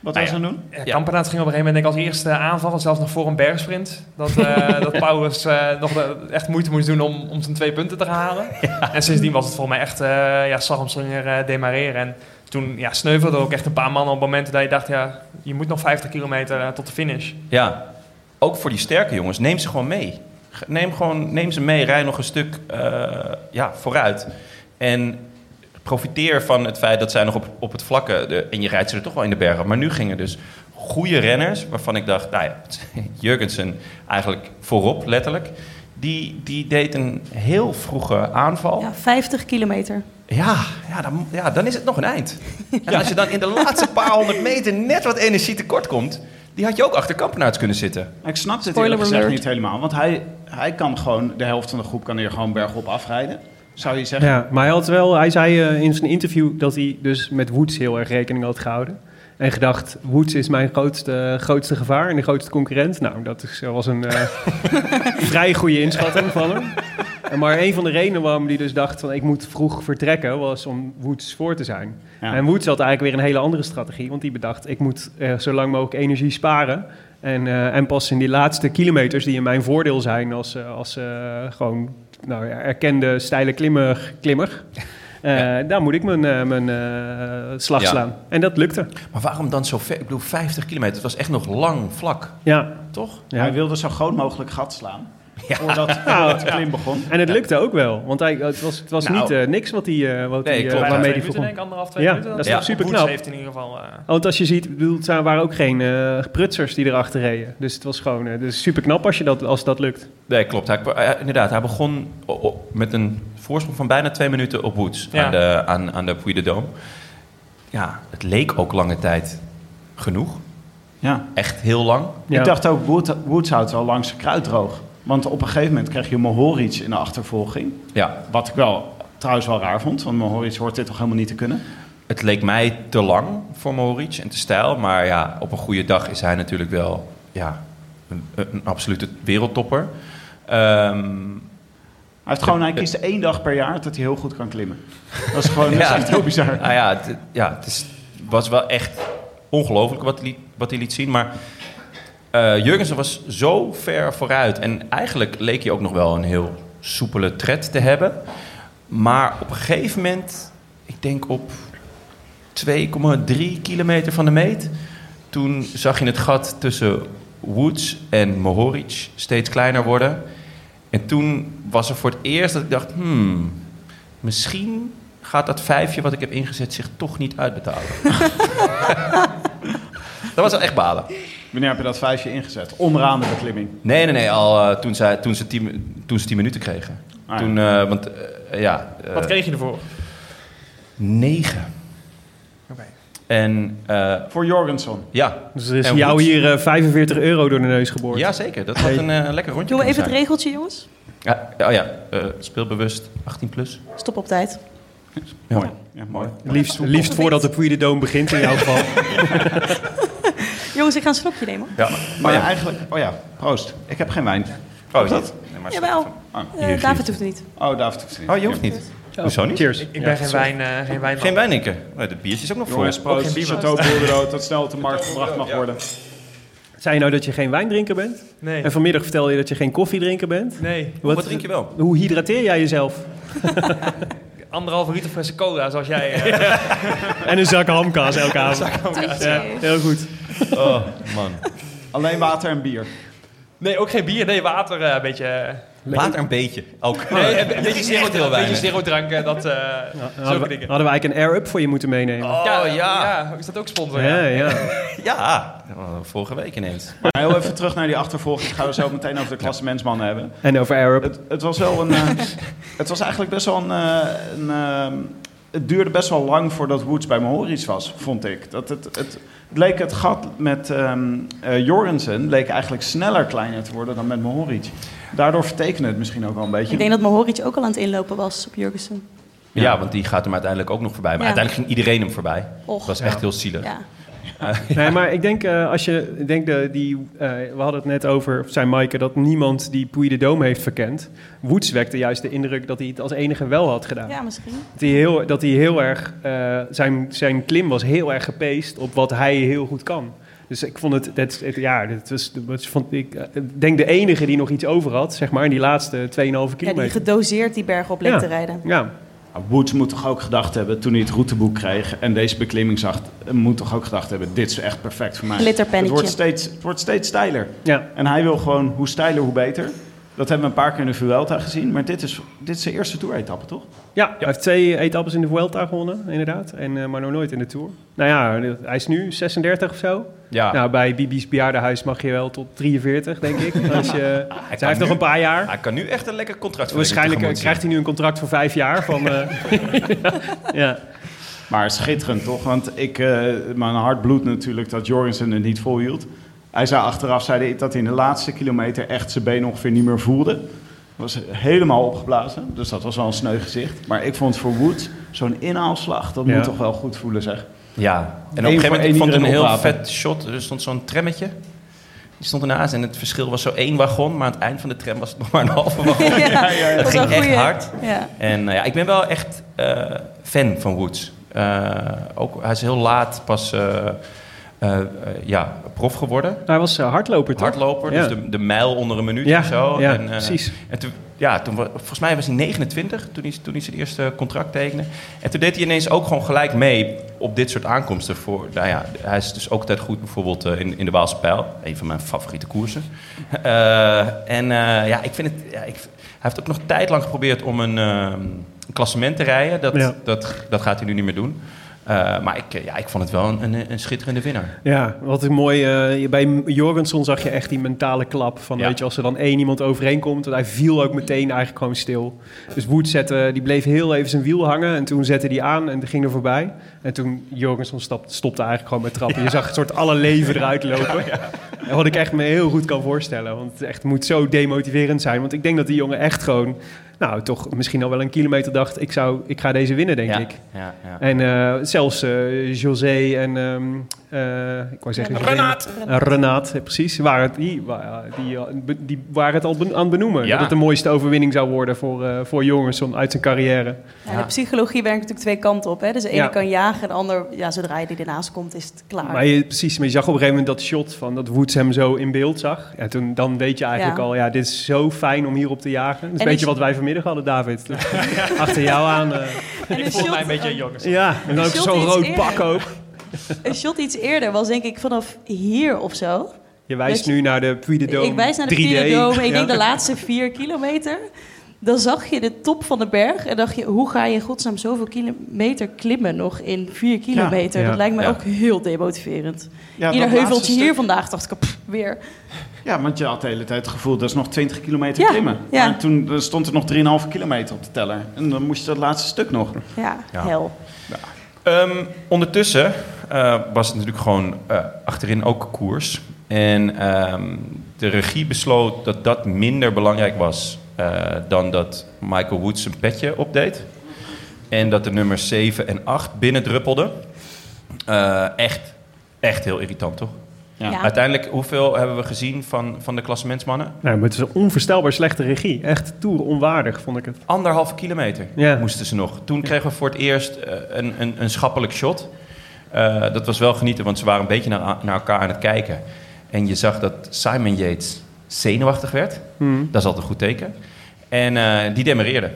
Wat Nou was ja. ze doen? Ja, Kampenaerts ging op een gegeven moment denk ik, als eerste aanvallen, zelfs nog voor een bergsprint. Dat, eh dat Paulus eh, nog de- echt moeite moest doen om, om zijn twee punten te halen. En sindsdien was het voor mij echt uh, ja, Sarmslinger eh demareren. En toen ja, sneuvelde ook echt een paar mannen op momenten dat je dacht, ja, je moet nog 50 kilometer eh, tot de finish. Ja, ook voor die sterke jongens, neem ze gewoon mee. Neem, gewoon, neem ze mee, rij nog een stuk eh, ja, vooruit. En profiteer van het feit dat zij nog op, op het vlakke... De, en je rijdt ze er toch wel in de bergen. Maar nu gingen dus goede renners, waarvan ik dacht... Nou ja, Jurgensen eigenlijk voorop, letterlijk. Die, die deed een heel vroege aanval. Ja, 50 kilometer. Ja, ja, dan, ja, dan is het nog een eind. En als je dan in de laatste paar honderd meter net wat energie tekort komt... die had je ook achter Kampenaerts kunnen zitten. Ik snap dit Spoiler eerlijk gezegd niet helemaal. Want hij, hij kan gewoon, de helft van de groep kan hier gewoon bergop afrijden. Zou je zeggen? Ja, maar hij, had wel, hij zei eh, in zijn interview dat hij dus met Woods heel erg rekening had gehouden. En gedacht, Woods is mijn grootste, grootste gevaar en de grootste concurrent. Nou, dat is, was een eh, vrij goede inschatting van hem. En maar een van de redenen waarom hij dus dacht van ik moet vroeg vertrekken, was om Woods voor te zijn. Ja. En Woods had eigenlijk weer een hele andere strategie, want die bedacht ik moet eh, zo lang mogelijk energie sparen. En, eh, en pas in die laatste kilometers die in mijn voordeel zijn als, eh, als eh, gewoon nou, ja, erkende steile klimmer, klimmer eh, daar moet ik mijn, eh, mijn eh, slag Ja. slaan. En dat lukte. Maar waarom dan zo ver? Ik bedoel, 50 kilometer. Het was echt nog lang vlak, Ja, toch? ja. Hij wilde zo groot mogelijk gat slaan. Ja. Voordat, voordat de klim begon. En het lukte ook wel, want hij, het was, het was Nou. niet eh, niks wat hij, eh, wat Nee, hij, klopt. Bijna waarmee hij begon. denk anderhalf, twee Ja, minuten. dat is Ja. super knap. heeft in ieder geval... Want als je ziet, bedoel, er waren ook geen eh, prutsers die erachter reden. Dus het was gewoon dus super knap als, je dat, als dat lukt. Nee, klopt. Hij, inderdaad, hij begon met een voorsprong van bijna twee minuten op Woods Ja. aan, de, aan, aan de Puy de Dôme. Ja, het leek ook lange tijd genoeg. Ja. Echt heel lang. Ja. Ik dacht ook, Wood- Woods houdt wel langs zijn kruid droog. Want op een gegeven moment kreeg je Mohoric in de achtervolging. Ja, Wat ik wel trouwens wel raar vond. Want Mohoric hoort dit toch helemaal niet te kunnen. het leek mij te lang voor Mohoric en te stijl. Maar ja, op een goede dag is hij natuurlijk wel ja, een, een absolute wereldtopper. Ehm, Hij, heeft gewoon, hij kiest één dag per jaar dat hij heel goed kan klimmen. Dat is gewoon dat is Ja. echt heel bizar. Nou ja, het, ja, het is, was wel echt ongelooflijk wat, hij liet- wat hij liet zien. Maar eh Jurgensen was zo ver vooruit. En eigenlijk leek hij ook nog wel een heel soepele tred te hebben. Maar op een gegeven moment, ik denk op 2,3 kilometer van de meet... toen zag je het gat tussen Woods en Mohoric steeds kleiner worden. En toen was er voor het eerst dat ik dacht... Hmm, misschien gaat dat vijfje wat ik heb ingezet zich toch niet uitbetalen. dat was wel echt balen. Wanneer heb je dat vijfje ingezet? Onderaan de beklimming. Nee, nee, nee, al eh, toen, zij, toen, ze tien, toen ze tien minuten kregen. Ah, ja. toen, eh, want eh, ja... eh, Wat kreeg je ervoor? Negen. Oké. En eh, Voor Jorgensen. ja, Dus er is En jou Woods? hier eh, 45 euro door de neus geboord. ja, zeker. Dat had een lekker rondje Doen we even het regeltje, jongens? Ja, oh ja, eh, speelbewust 18 plus. Stop op tijd. Ja. Mooi. Ja, mooi. Liefst, liefst voordat de Puy de Dôme begint in jouw geval. Jongens, ik ga een slokje nemen. Ja, maar, Maar ja. eigenlijk... Oh ja, proost. Ik heb geen wijn. Oh, is dat? Nee, maar- Jawel. Oh, Eh, David hoeft het niet. oh David hoeft niet. Oh, je hoeft niet. Hoezo niet? Cheers. Ik, ik Ja, ben geen wijn, eh, geen wijn. Geen wijn drinken. Oh, de biertje is ook nog vol. Jongens, proost. geen Chateau Bordeaux, dat snel op de markt gebracht mag worden. Zei je nou dat je geen wijndrinker bent? Nee. En vanmiddag vertelde je dat je geen koffiedrinker bent? Nee. Wat, drink je wel? Hoe hydrateer jij jezelf? Anderhalve liter flessen cola, zoals jij. eh, En een zak hamkaas elke avond. Ja, heel goed. Oh, man. Alleen water en bier. nee, ook geen bier. Nee, water. eh, een beetje... Water een beetje. Ook. Nee, een, beetje zero, heel een beetje weinig. zero dranken, dat, eh Hadden zulke we, dingen. hadden we eigenlijk een air-up voor je moeten meenemen. Oh, ja, ja. ja. Is dat ook sponsor? ja, Ja. ja. Ja, oh, vorige week ineens. Maar heel even terug naar die achtervolging. Gaan we zo meteen over de klasse mensmannen hebben. En over air-up. Het, het was wel een... eh, het was eigenlijk best wel een... eh, een ehm, het duurde best wel lang voordat Woods bij Mohoric was, vond ik. Dat het, het, het leek het gat met ehm eh, Jorgensen leek eigenlijk sneller kleiner te worden dan met Mohoric. Daardoor vertekende het misschien ook wel een beetje. Ik denk dat Mohoric ook al aan het inlopen was op Jurgensen. Ja, want die gaat hem uiteindelijk ook nog voorbij. Maar Ja. uiteindelijk ging iedereen hem voorbij. Och. Dat was echt heel zielig. Ja. Nee, maar ik denk, eh, als je ik denk de, die, eh, we hadden het net over, zei Maaike, dat niemand die Puy de Dome heeft verkend. Woods wekte juist de indruk dat hij het als enige wel had gedaan. Ja, misschien. Dat hij heel, dat hij heel erg, eh, zijn, zijn klim was heel erg gepeest op wat hij heel goed kan. Dus ik vond het, het, het- ja, het was, vond ik eh, denk de enige die nog iets over had, zeg maar, in die laatste 2,5 Ja, die kilometer. gedoseerd die berg op leek Ja. te rijden. Ja, Woods moet toch ook gedacht hebben, toen hij het routeboek kreeg en deze beklimming zag, moet toch ook gedacht hebben, dit is echt perfect voor mij. Het wordt steeds, het wordt steeds steiler. ja. En hij wil gewoon, hoe steiler, hoe beter. Dat hebben we een paar keer in de Vuelta gezien, maar dit is, dit is zijn eerste toeretappe, toch? Ja, hij heeft twee etappes in de Vuelta gewonnen, inderdaad. En, eh, maar nog nooit in de Tour. Nou ja, hij is nu 36 of zo. Ja, Nou, bij Bibi's bejaardenhuis mag je wel tot 43, denk ik. Als je, hij heeft nog een paar jaar. hij kan nu echt een lekker contract Waarschijnlijk eh, krijgt hij nu een contract voor vijf jaar. Van, eh, ja. Maar schitterend, toch? Want ik, eh, mijn hart bloedt natuurlijk dat Jorgensen het niet volhield. Hij zei achteraf zei hij dat hij in de laatste kilometer echt zijn been ongeveer niet meer voelde. Was helemaal opgeblazen, dus dat was wel een sneu gezicht. Maar ik vond voor Woods zo'n inhaalslag, dat Ja. moet toch wel goed voelen, zeg. Ja, en op een gegeven moment ik vond het een heel vet shot. Er stond zo'n trammetje. Die stond ernaast en het verschil was zo één wagon. Maar aan het eind van de tram was het nog maar een halve wagon. ja, Het dat was ging echt goeie. hard. Ja. En eh, ja, ik ben wel echt eh, fan van Woods. Eh, ook, hij is heel laat pas eh, eh, ja, prof geworden. Hij was eh, hardloper, toch? Hardloper, Ja. dus de, de mijl onder een minuut Ja, of zo. ja, en, precies. En toen, ja, toen, volgens mij was hij 29 toen hij, toen hij zijn eerste contract tekende. En toen deed hij ineens ook gewoon gelijk mee op dit soort aankomsten. Voor, nou ja, hij is dus ook altijd goed bijvoorbeeld in, in de Waalse Pijl. Een van mijn favoriete koersen. En ja, ik vind het... Ja, ik, hij heeft ook nog tijdlang geprobeerd om een, eh, een klassement te rijden. Dat, Ja. dat, dat gaat hij nu niet meer doen. Eh, maar ik, eh, ja, ik vond het wel een, een, een schitterende winnaar. Ja, wat een mooi. eh, bij Jorgensen zag je echt die mentale klap. Van, Ja. weet je, als er dan één iemand overeenkomt. En hij viel ook meteen eigenlijk gewoon stil. Dus Wood zette, die bleef heel even zijn wiel hangen. En toen zette hij aan en ging er voorbij. En toen Jorgensen stopte, stopte eigenlijk gewoon met trappen. Je zag een soort alle leven eruit lopen. En wat ik echt me heel goed kan voorstellen. Want het echt moet zo demotiverend zijn. Want ik denk dat die jongen echt gewoon. Nou, toch misschien al wel een kilometer dacht. Ik, zou, ik ga deze winnen, denk ja, ik. Ja, ja. En eh, zelfs eh, José en... ehm, eh, ik wou zeggen... José- Renaat. Eh, Renaat, precies. Waren, die, wa- die, eh, die waren het al ben- aan het benoemen. Ja. Dat het de mooiste overwinning zou worden voor, eh voor Jongenson uit zijn carrière. Ja, de psychologie werkt natuurlijk twee kanten op. Hè? Dus de ene Ja. kan jagen, de ander, ja, zodra je die ernaast komt, is het klaar. Maar je, precies, maar je zag op een gegeven moment dat shot van dat Woods hem zo in beeld zag. Ja, toen, dan weet je eigenlijk Ja. al, ja, dit is zo fijn om hierop te jagen. Dat is En een beetje is- wat wij vanmiddag hadden, David. Achter jou aan. eh, En Ik voel mij een beetje jongens. ja, en dan ook zo'n rood pak ook. Een shot iets eerder was denk ik vanaf hier of zo. Je wijst nu naar de Puy de Dome Ik wijs naar de 3D. Pyrenodome. Ik Ja. denk de laatste vier kilometer. Dan zag je de top van de berg en dacht je, hoe ga je in godsnaam zoveel kilometer klimmen nog in vier kilometer? Ja. Dat lijkt me Ja. ook heel demotiverend. Ja, Ieder heuveltje hier stuk- vandaag dacht ik, pff, weer. Ja, want je had de hele tijd het gevoel, dat is nog 20 kilometer Ja, klimmen. ja. Maar toen stond er nog 3,5 kilometer op de teller. En dan moest je dat laatste stuk nog. Ja, Ja. hel. Ehm, ondertussen was het natuurlijk gewoon eh, achterin ook koers. En ehm, de regie besloot dat dat minder belangrijk was eh, dan dat Michael Woods een petje opdeed. En dat de nummers 7 en 8 binnendruppelden. Eh, echt, echt heel irritant, toch? Ja. Ja. Uiteindelijk, hoeveel hebben we gezien van, van de klassementsmannen? Nou, maar het is een onvoorstelbaar slechte regie. Echt toer onwaardig, vond ik het. Anderhalve kilometer Ja. moesten ze nog. Toen kregen we voor het eerst eh, een, een, een schappelijk shot. Eh, dat was wel genieten, want ze waren een beetje naar, naar elkaar aan het kijken. En je zag dat Simon Yates zenuwachtig werd. Hmm. Dat is altijd een goed teken. En eh, die demereerde.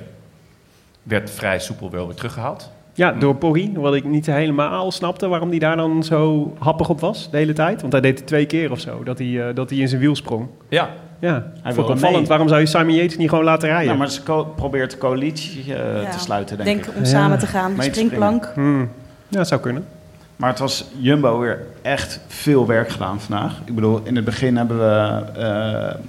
Werd vrij soepel wel weer teruggehaald. Ja, door Poggi. Wat ik niet helemaal snapte waarom hij daar dan zo happig op was de hele tijd. Want hij deed het twee keer of zo, dat hij, eh, dat hij in zijn wiel sprong. Ja, Ja, Hij vond opvallend. Waarom zou je Simon Yates niet gewoon laten rijden? Ja, maar ze probeert de coalitie eh, Ja. te sluiten, denk, Denk ik. om samen te gaan. Te Springplank. Hmm. Ja, dat zou kunnen. Maar het was Jumbo weer echt veel werk gedaan vandaag. Ik bedoel, in het begin hebben we... eh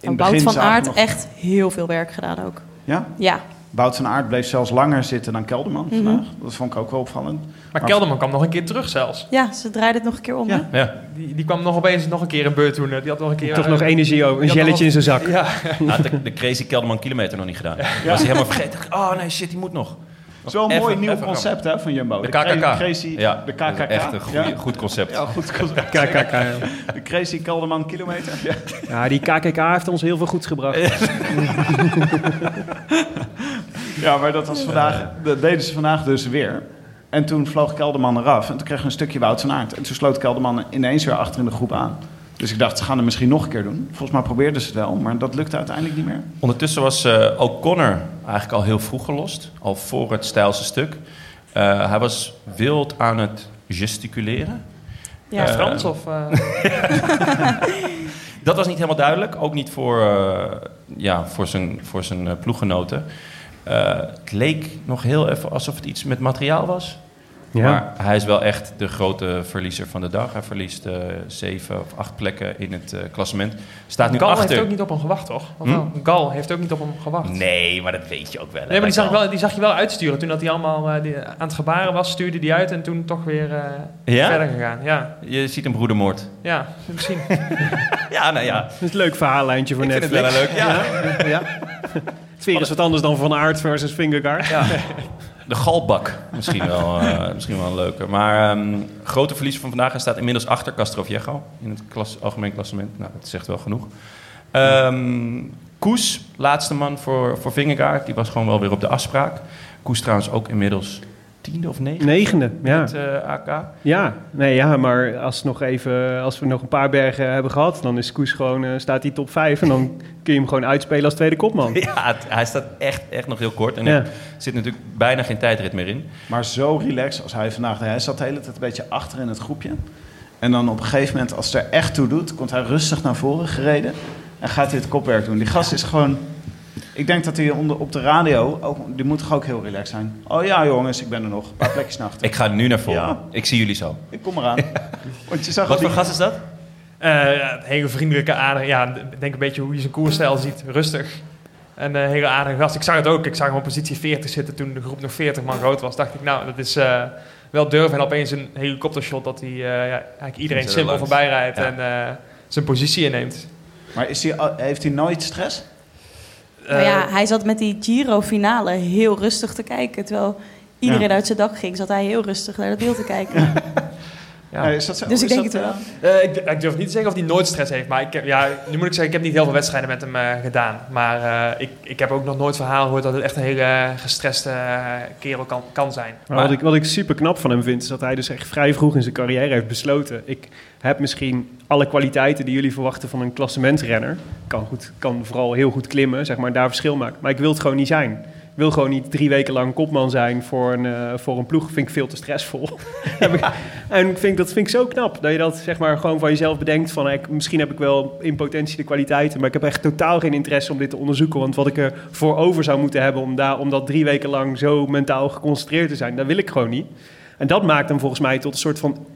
in begin Bout van Aert nog- echt heel veel werk gedaan ook. Ja? Ja, Wout van Aert bleef zelfs langer zitten dan Kelderman Mhm. vandaag. Dat vond ik ook wel opvallend. Maar Kelderman kwam nog een keer terug zelfs. ja ze draaiden het nog een keer om. Ja. hè? ja. Die, die kwam nog opeens nog een keer een beurt doen. Die had nog een keer... Toch eh, nog energie over, een jelletje in zijn zak. Ja, Hij had de, de crazy Kelderman kilometer nog niet gedaan. Was hij helemaal vergeten. Oh nee, shit, die moet nog. Is wel een Even- mooi nieuw even concept hè, van Jumbo. De KKK. Crazy, ja, de KKK. echt een goeie- Ja. goed concept. Ja, goed concept. KKK. ja. De Crazy Kelderman kilometer. Ja. Ja, die KKK heeft ons heel veel goeds gebracht. Ja, maar dat was vandaag, dat deden ze vandaag dus weer. En toen vloog Kelderman eraf en toen kregen we een stukje Wout van Aert. En toen sloot Kelderman ineens weer achter in de groep aan. Dus ik dacht, ze gaan het misschien nog een keer doen. Volgens mij probeerden ze het wel, maar dat lukte uiteindelijk niet meer. Ondertussen was eh O'Connor eigenlijk al heel vroeg gelost. Al voor het stijlste stuk. Eh, hij was wild aan het gesticuleren. Ja. Eh, Frans of... eh, Dat was niet helemaal duidelijk. Ook niet voor, eh, ja, voor zijn, voor zijn ploeggenoten. Eh, het leek nog heel even alsof het iets met materiaal was. Ja. Maar hij is wel echt de grote verliezer van de dag. Hij verliest eh, zeven of acht plekken in het eh, klassement. Staat nu Gal achter. heeft ook niet op hem gewacht, toch? Hm? Gal heeft ook niet op hem gewacht. Nee, maar dat weet je ook wel. hè, Nee, maar die zag, ik wel, die zag je wel uitsturen. Toen dat hij allemaal eh, die aan het gebaren was, stuurde die uit en toen toch weer eh, Ja? verder gegaan. Ja, Je ziet een broedermoord. ja misschien. Ja, nou ja. Dat is een leuk verhaallijntje voor Ik vind het Netflix. wel leuk. Ja. Ja. Sfeer is wat anders dan Van Aert versus Fingergaard. Ja. De galbak. Misschien wel, eh, misschien wel een leuke. Maar ehm, grote verliezer van vandaag. Staat inmiddels achter Castroviejo in het klas, algemeen klassement. Nou, dat zegt wel genoeg. Ehm, Koes, laatste man voor, voor Vingegaard. Die was gewoon wel weer op de afspraak. Koes trouwens ook inmiddels tiende of negende Negende, ja. met eh, AK. Ja, nee, ja, maar als, nog even, als we nog een paar bergen hebben gehad, dan is Koes gewoon, eh, staat hij top 5 en dan kun je hem gewoon uitspelen als tweede kopman. Ja, het- hij staat echt, echt nog heel kort. En Ja. er zit natuurlijk bijna geen tijdrit meer in. Maar zo relaxed als hij vandaag deed. Hij zat de hele tijd een beetje achter in het groepje. En dan op een gegeven moment, als het er echt toe doet, komt hij rustig naar voren gereden. En gaat hij het kopwerk doen. Die gast is gewoon... Ik denk dat hij onder, op de radio, ook, die moet toch ook heel relaxed zijn. Oh ja jongens, ik ben er nog. Een paar plekjes naar achter. Ik ga nu naar voren. Ja. Ik zie jullie zo. Ik kom eraan. Want je zag Wat voor die- gast is dat? Eh, een hele vriendelijke, aardige... Ja, ik denk een beetje hoe je zijn koersstijl ziet. Rustig. En een hele aardige gast. Ik zag het ook. Ik zag hem op positie 40 zitten toen de groep nog 40 man groot was. Dacht ik, nou, dat is eh, wel durven. En opeens een helikoptershot dat hij eh, ja, eigenlijk iedereen simpel voorbij rijdt Ja. en eh, zijn positie inneemt. Maar is hij, heeft hij nooit stress? Nou ja, hij zat met die Giro-finale heel rustig te kijken. Terwijl iedereen uit zijn dak ging, zat hij heel rustig naar dat beeld te kijken. ja. Nee, is dat zo? Dus ik denk dat, het wel. eh, Eh, ik, ik durf niet te zeggen of hij nooit stress heeft. Maar ik ja, nu moet ik zeggen, ik heb niet heel veel wedstrijden met hem eh, gedaan. Maar eh, ik, ik heb ook nog nooit verhaal gehoord dat het echt een hele gestreste eh, kerel kan, kan zijn. Maar wat ik, wat ik super knap van hem vind, is dat hij dus echt vrij vroeg in zijn carrière heeft besloten. Ik heb misschien alle kwaliteiten die jullie verwachten van een klassementsrenner. Kan, goed, kan vooral heel goed klimmen, zeg maar, daar verschil maken. Maar ik wil het gewoon niet zijn. Wil gewoon niet drie weken lang kopman zijn voor een, eh, voor een ploeg. vind ik veel te stressvol. En vind, dat vind ik zo knap. Dat je dat zeg maar, gewoon van jezelf bedenkt. Van, ik, misschien heb ik wel in potentie de kwaliteiten. Maar ik heb echt totaal geen interesse om dit te onderzoeken. Want wat ik er voor over zou moeten hebben om, daar, om dat drie weken lang zo mentaal geconcentreerd te zijn. Dat wil ik gewoon niet. En dat maakt hem volgens mij tot een soort van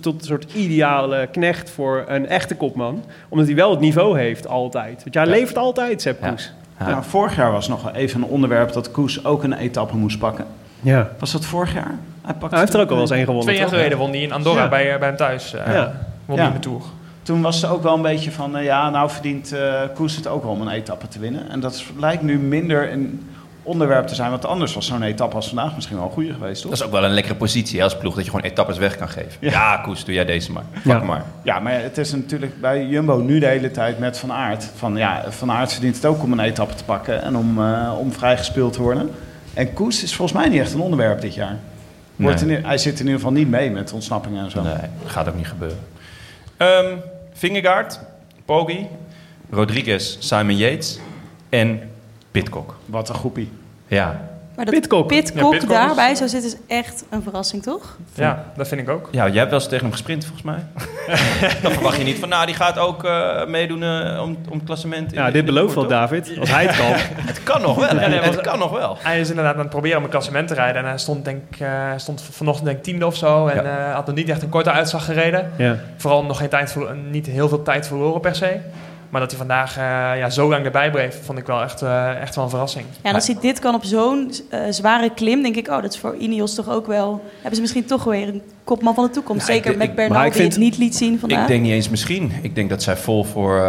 tot een soort ideale knecht voor een echte kopman. Omdat hij wel het niveau heeft altijd. Want jij Ja. levert altijd, Sepp Ja. Koes. Ja. Nou, vorig jaar was nog wel even een onderwerp dat Koes ook een etappe moest pakken. Ja. Was dat vorig jaar? Hij, pakte Hij heeft er ook al wel eens één gewonnen, Twee jaar geleden won hij in Andorra Ja. bij, eh, bij hem thuis. eh, Ja. Won hij de Tour. Toen was er ook wel een beetje van, eh, ja, nou verdient eh, Koes het ook wel om een etappe te winnen. En dat lijkt nu minder een onderwerp te zijn, want anders was zo'n etappe als vandaag misschien wel een goede geweest, toch? Dat is ook wel een lekkere positie hè, als ploeg, dat je gewoon etappes weg kan geven. Ja. Ja, Koes, doe jij deze maar. Pak Ja. maar. Ja, maar het is natuurlijk bij Jumbo nu de hele tijd met Van Aert. Van, ja, van Aert verdient het ook om een etappe te pakken en om, eh, om vrijgespeeld te worden. En Koes is volgens mij niet echt een onderwerp dit jaar. Wordt Nee. in- hij zit in ieder geval niet mee met ontsnappingen en zo. Nee, gaat ook niet gebeuren. Ehm Vingegaard, Poggi, Rodriguez, Simon Yates en Pitcock. Wat een groepie. Ja. Maar dat Pitcock. Ja, Pitcock Pitcock is- daarbij zou zitten is echt een verrassing, toch? Ja, dat vind ik ook. ja, jij hebt wel eens tegen hem gesprint volgens mij. Dan verwacht je niet van, nou, die gaat ook eh, meedoen eh, om, om het klassement. in- Ja, in dit belooft wel, David. Als hij het kan. Het kan nog wel, nee, het kan nog wel. Hij is inderdaad aan het proberen om een klassement te rijden. En hij stond, denk, eh, stond vanochtend denk ik tiende of zo. En Ja. eh, had nog niet echt een korte uitslag gereden. Ja. Vooral nog geen tijd, niet heel veel tijd verloren per se. Maar dat hij vandaag eh, ja, zo lang erbij bleef, vond ik wel echt, eh, echt wel een verrassing. Ja, en als hij dit kan op zo'n eh, zware klim, denk ik, oh, dat is voor Ineos toch ook wel... Hebben ze misschien toch weer een kopman van de toekomst. Nou, ik Zeker denk- met ik- Bernal, maar ik die vind- het niet liet zien vandaag. Ik denk niet eens misschien. Ik denk dat zij vol voor,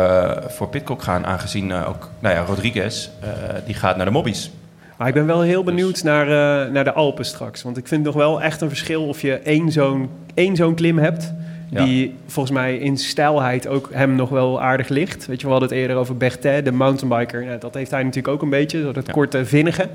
voor Pitcock gaan, aangezien ook, nou ja, Rodriguez, eh, die gaat naar de mobbies. Maar ik ben wel heel benieuwd naar, eh, naar de Alpen straks. Want ik vind nog wel echt een verschil of je één zo'n één zo'n klim hebt... die volgens mij in stijlheid ook hem nog wel aardig ligt. Weet je, we hadden het eerder over Berthet, de mountainbiker. Ja, dat heeft hij natuurlijk ook een beetje, dat Ja. korte vinnige.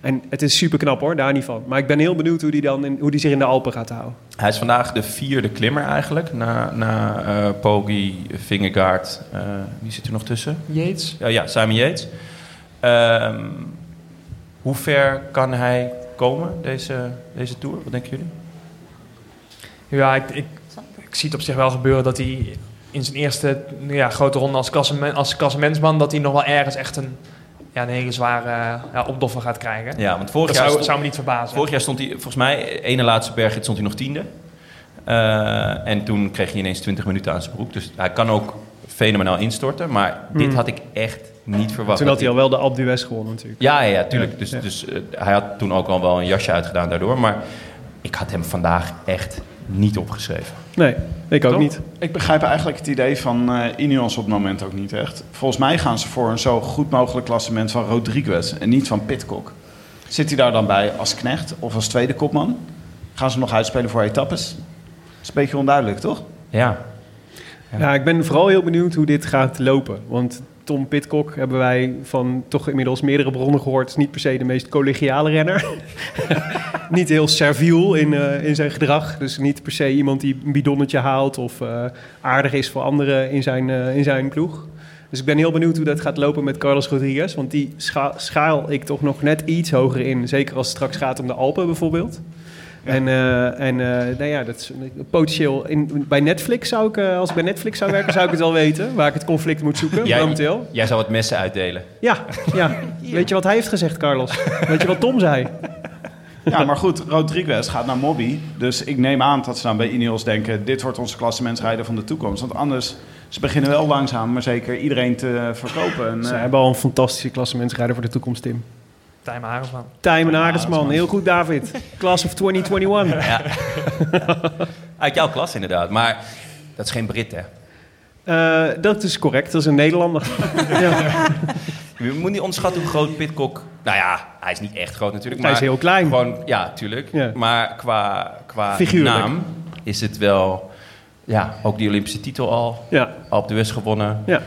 En het is super knap hoor, daar niet van. Maar ik ben heel benieuwd hoe die, dan in, hoe die zich in de Alpen gaat houden. Hij is vandaag de vierde klimmer eigenlijk. Na, na eh Poggi, Vingegaard. eh, wie zit er nog tussen? Yates. Ja, ja Simon Yates. Ehm, hoe ver kan hij komen, deze, deze Tour? Wat denken jullie? Ja, ik zie het op zich wel gebeuren dat hij in zijn eerste ja, grote ronde als, klassement, als klassementsman... dat hij nog wel ergens echt een, ja, een hele zware ja, opdoffer gaat krijgen. Ja, want vorig dat jaar, zou, stond, zou me niet verbazen. vorig jaar stond hij, volgens mij, ene laatste bergrit stond hij nog tiende. Eh, en toen kreeg hij ineens 20 minuten aan zijn broek. Dus hij kan ook fenomenaal instorten. Maar dit Hmm. had ik echt niet verwacht. Toen had hij al wel de Alpe d'Huez gewonnen natuurlijk. Ja, ja, ja tuurlijk. Ja, dus ja. dus eh, hij had toen ook al wel een jasje uitgedaan daardoor. Maar ik had hem vandaag echt niet opgeschreven. Nee, ik ook Toch? niet. Ik begrijp eigenlijk het idee van eh Ineos op het moment ook niet echt. Volgens mij gaan ze voor een zo goed mogelijk klassement van Rodriguez en niet van Pitcock. Zit hij daar dan bij als knecht of als tweede kopman? Gaan ze nog uitspelen voor etappes? Dat is een beetje onduidelijk, toch? Ja, Ja. Ja, ik ben vooral heel benieuwd hoe dit gaat lopen. Want Tom Pitcock hebben wij van toch inmiddels meerdere bronnen gehoord. is niet per se de meest collegiale renner. niet heel serviel in, eh, in zijn gedrag. Dus niet per se iemand die een bidonnetje haalt of eh, aardig is voor anderen in zijn, eh, in zijn ploeg. Dus ik ben heel benieuwd hoe dat gaat lopen met Carlos Rodriguez. Want die scha- schaal ik toch nog net iets hoger in. Zeker als het straks gaat om de Alpen bijvoorbeeld. En, eh, en eh, nou ja, dat is potentieel. In, bij Netflix zou ik, eh, als ik bij Netflix zou werken, zou ik het wel weten. Waar ik het conflict moet zoeken, Jij- momenteel. jij zou het messen uitdelen. Ja, ja. Weet je wat hij heeft gezegd, Carlos? Weet je wat Tom zei? Ja, maar goed, Rodriguez gaat naar Mobby. Dus ik neem aan dat ze dan bij Ineos denken... dit wordt onze klassementsrijder van de toekomst. Want anders, ze beginnen wel langzaam, maar zeker iedereen te verkopen. En, Ze hebben al een fantastische klassementsrijder voor de toekomst, Tim. Tijmen Hagersman. Tijmen is heel goed David. Class of 2021. Ja. Uit jouw klas inderdaad. Maar dat is geen Brit, hè? Eh, dat is correct, dat is een Nederlander. ja. Je moet niet onderschatten hoe groot Pitcock... Nou ja, hij is niet echt groot natuurlijk. Hij Maar is heel klein. Gewoon, ja, tuurlijk. Ja. Maar qua, qua Figuurlijk. naam is het wel... Ja, ook die Olympische titel al. Ja, Alpe d'Huez gewonnen. ja.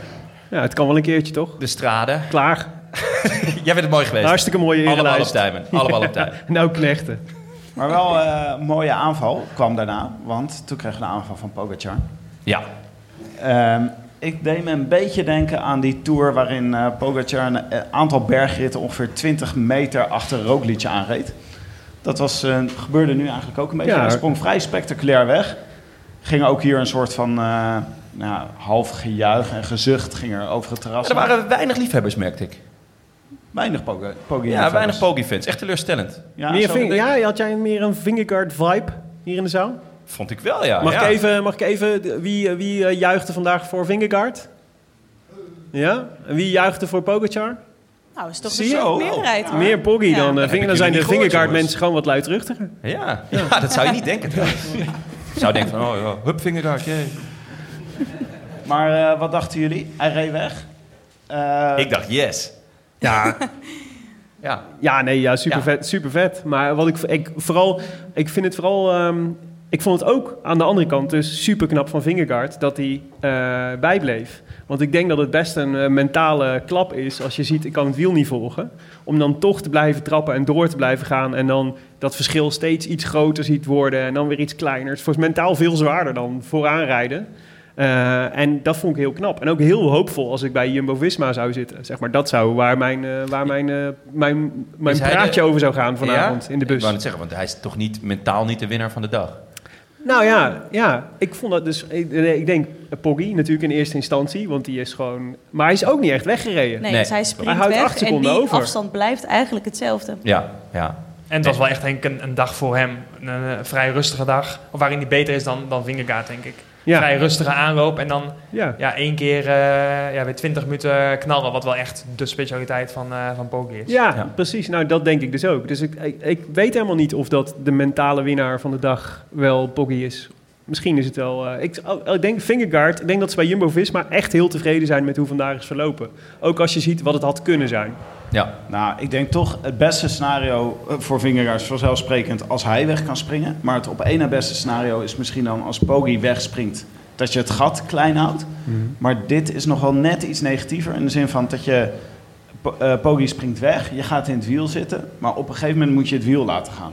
ja, het kan wel een keertje, toch? De strade. Klaar. Jij bent het mooi geweest. Hartstikke mooie Allemaal op. Allemaal op Tijmen. Nou, knechten. Maar wel eh, een mooie aanval kwam daarna. Want toen kregen we een aanval van Pogacar. Ja. Ehm, ik deed me een beetje denken aan die tour waarin eh Pogacar een eh, aantal bergritten ongeveer 20 meter achter Roglic aanreed. Dat was, eh, gebeurde nu eigenlijk ook een beetje. Ja. Hij sprong vrij spectaculair weg. Ging ook hier een soort van eh, nou, half gejuich en gezucht ging er over het terras. Er waren weinig liefhebbers, merkte ik. Weinig Poggi. Ja, weinig Poggi-fans. Echt teleurstellend. Ja, meer ving- ja, had jij meer een Vingegaard vibe hier in de zaal? Vond ik wel, ja. Mag, ja. ik even, mag ik even, wie, eh, wie eh, juichte vandaag voor Vingegaard? Ja? En wie juichte voor Pogacar? Nou, is toch een soort meerderheid. Meer Poggi Ja. dan, ik dan zijn de Vingegaard mensen gewoon wat luidruchtiger. Ja. ja, dat zou je niet denken trouwens. Ik zou denken van, oh ja, hup, vingergaard, jee. Maar eh, wat dachten jullie? Hij reed weg. Eh, Ik dacht, yes. Ja, Ja. ja nee, ja, super, Ja. Vet, super vet. Maar wat ik, ik vooral, ik vind het vooral, ehm, ik vond het ook aan de andere kant dus super knap van Vingegaard dat hij eh, bijbleef. Want ik denk dat het best een eh, mentale klap is als je ziet, ik kan het wiel niet volgen. Om dan toch te blijven trappen en door te blijven gaan. En dan dat verschil steeds iets groter ziet worden en dan weer iets kleiner. Het is voor mentaal veel zwaarder dan vooraan rijden. Eh, en dat vond ik heel knap. En ook heel hoopvol als ik bij Jumbo-Visma zou zitten. Zeg maar, dat zou waar mijn, eh, waar mijn, eh, mijn, mijn Is praatje de- over zou gaan vanavond Ja? in de Ik bus. wou net zeggen, want hij is toch niet mentaal niet de winnaar van de dag. Nou ja, ja, ik vond dat dus... Ik, ik denk Poggi natuurlijk in eerste instantie, want die is gewoon... Maar hij is ook niet echt weggereden. Nee, Nee. dus hij springt Hij houdt weg acht en die over. afstand blijft eigenlijk hetzelfde. Ja, ja. En het was wel echt denk ik, een, een dag voor hem. Een, vrij rustige dag. Of waarin hij beter is dan, dan Vingegaard, denk ik. Ja, Vrij rustige aanloop. En dan ja. ja, één keer eh, ja, weer 20 minuten knallen. Wat wel echt de specialiteit van, eh van Poggi is. Ja, Ja. precies. Nou, dat denk ik dus ook. Dus ik, ik, ik weet helemaal niet of dat de mentale winnaar van de dag wel Poggi is. Misschien is het wel... eh, ik, oh, ik denk Fingergaard, ik denk dat ze bij Jumbo-Visma echt heel tevreden zijn met hoe vandaag is verlopen. Ook als je ziet wat het had kunnen zijn. Ja, Nou, ik denk toch het beste scenario eh, voor Vingegaard is vanzelfsprekend als hij weg kan springen. Maar het op één na beste scenario is misschien dan als Poggi wegspringt, dat je het gat klein houdt. Maar dit is nog wel net iets negatiever in de zin van dat je, Po- eh, Poggi springt weg, je gaat in het wiel zitten, maar op een gegeven moment moet je het wiel laten gaan.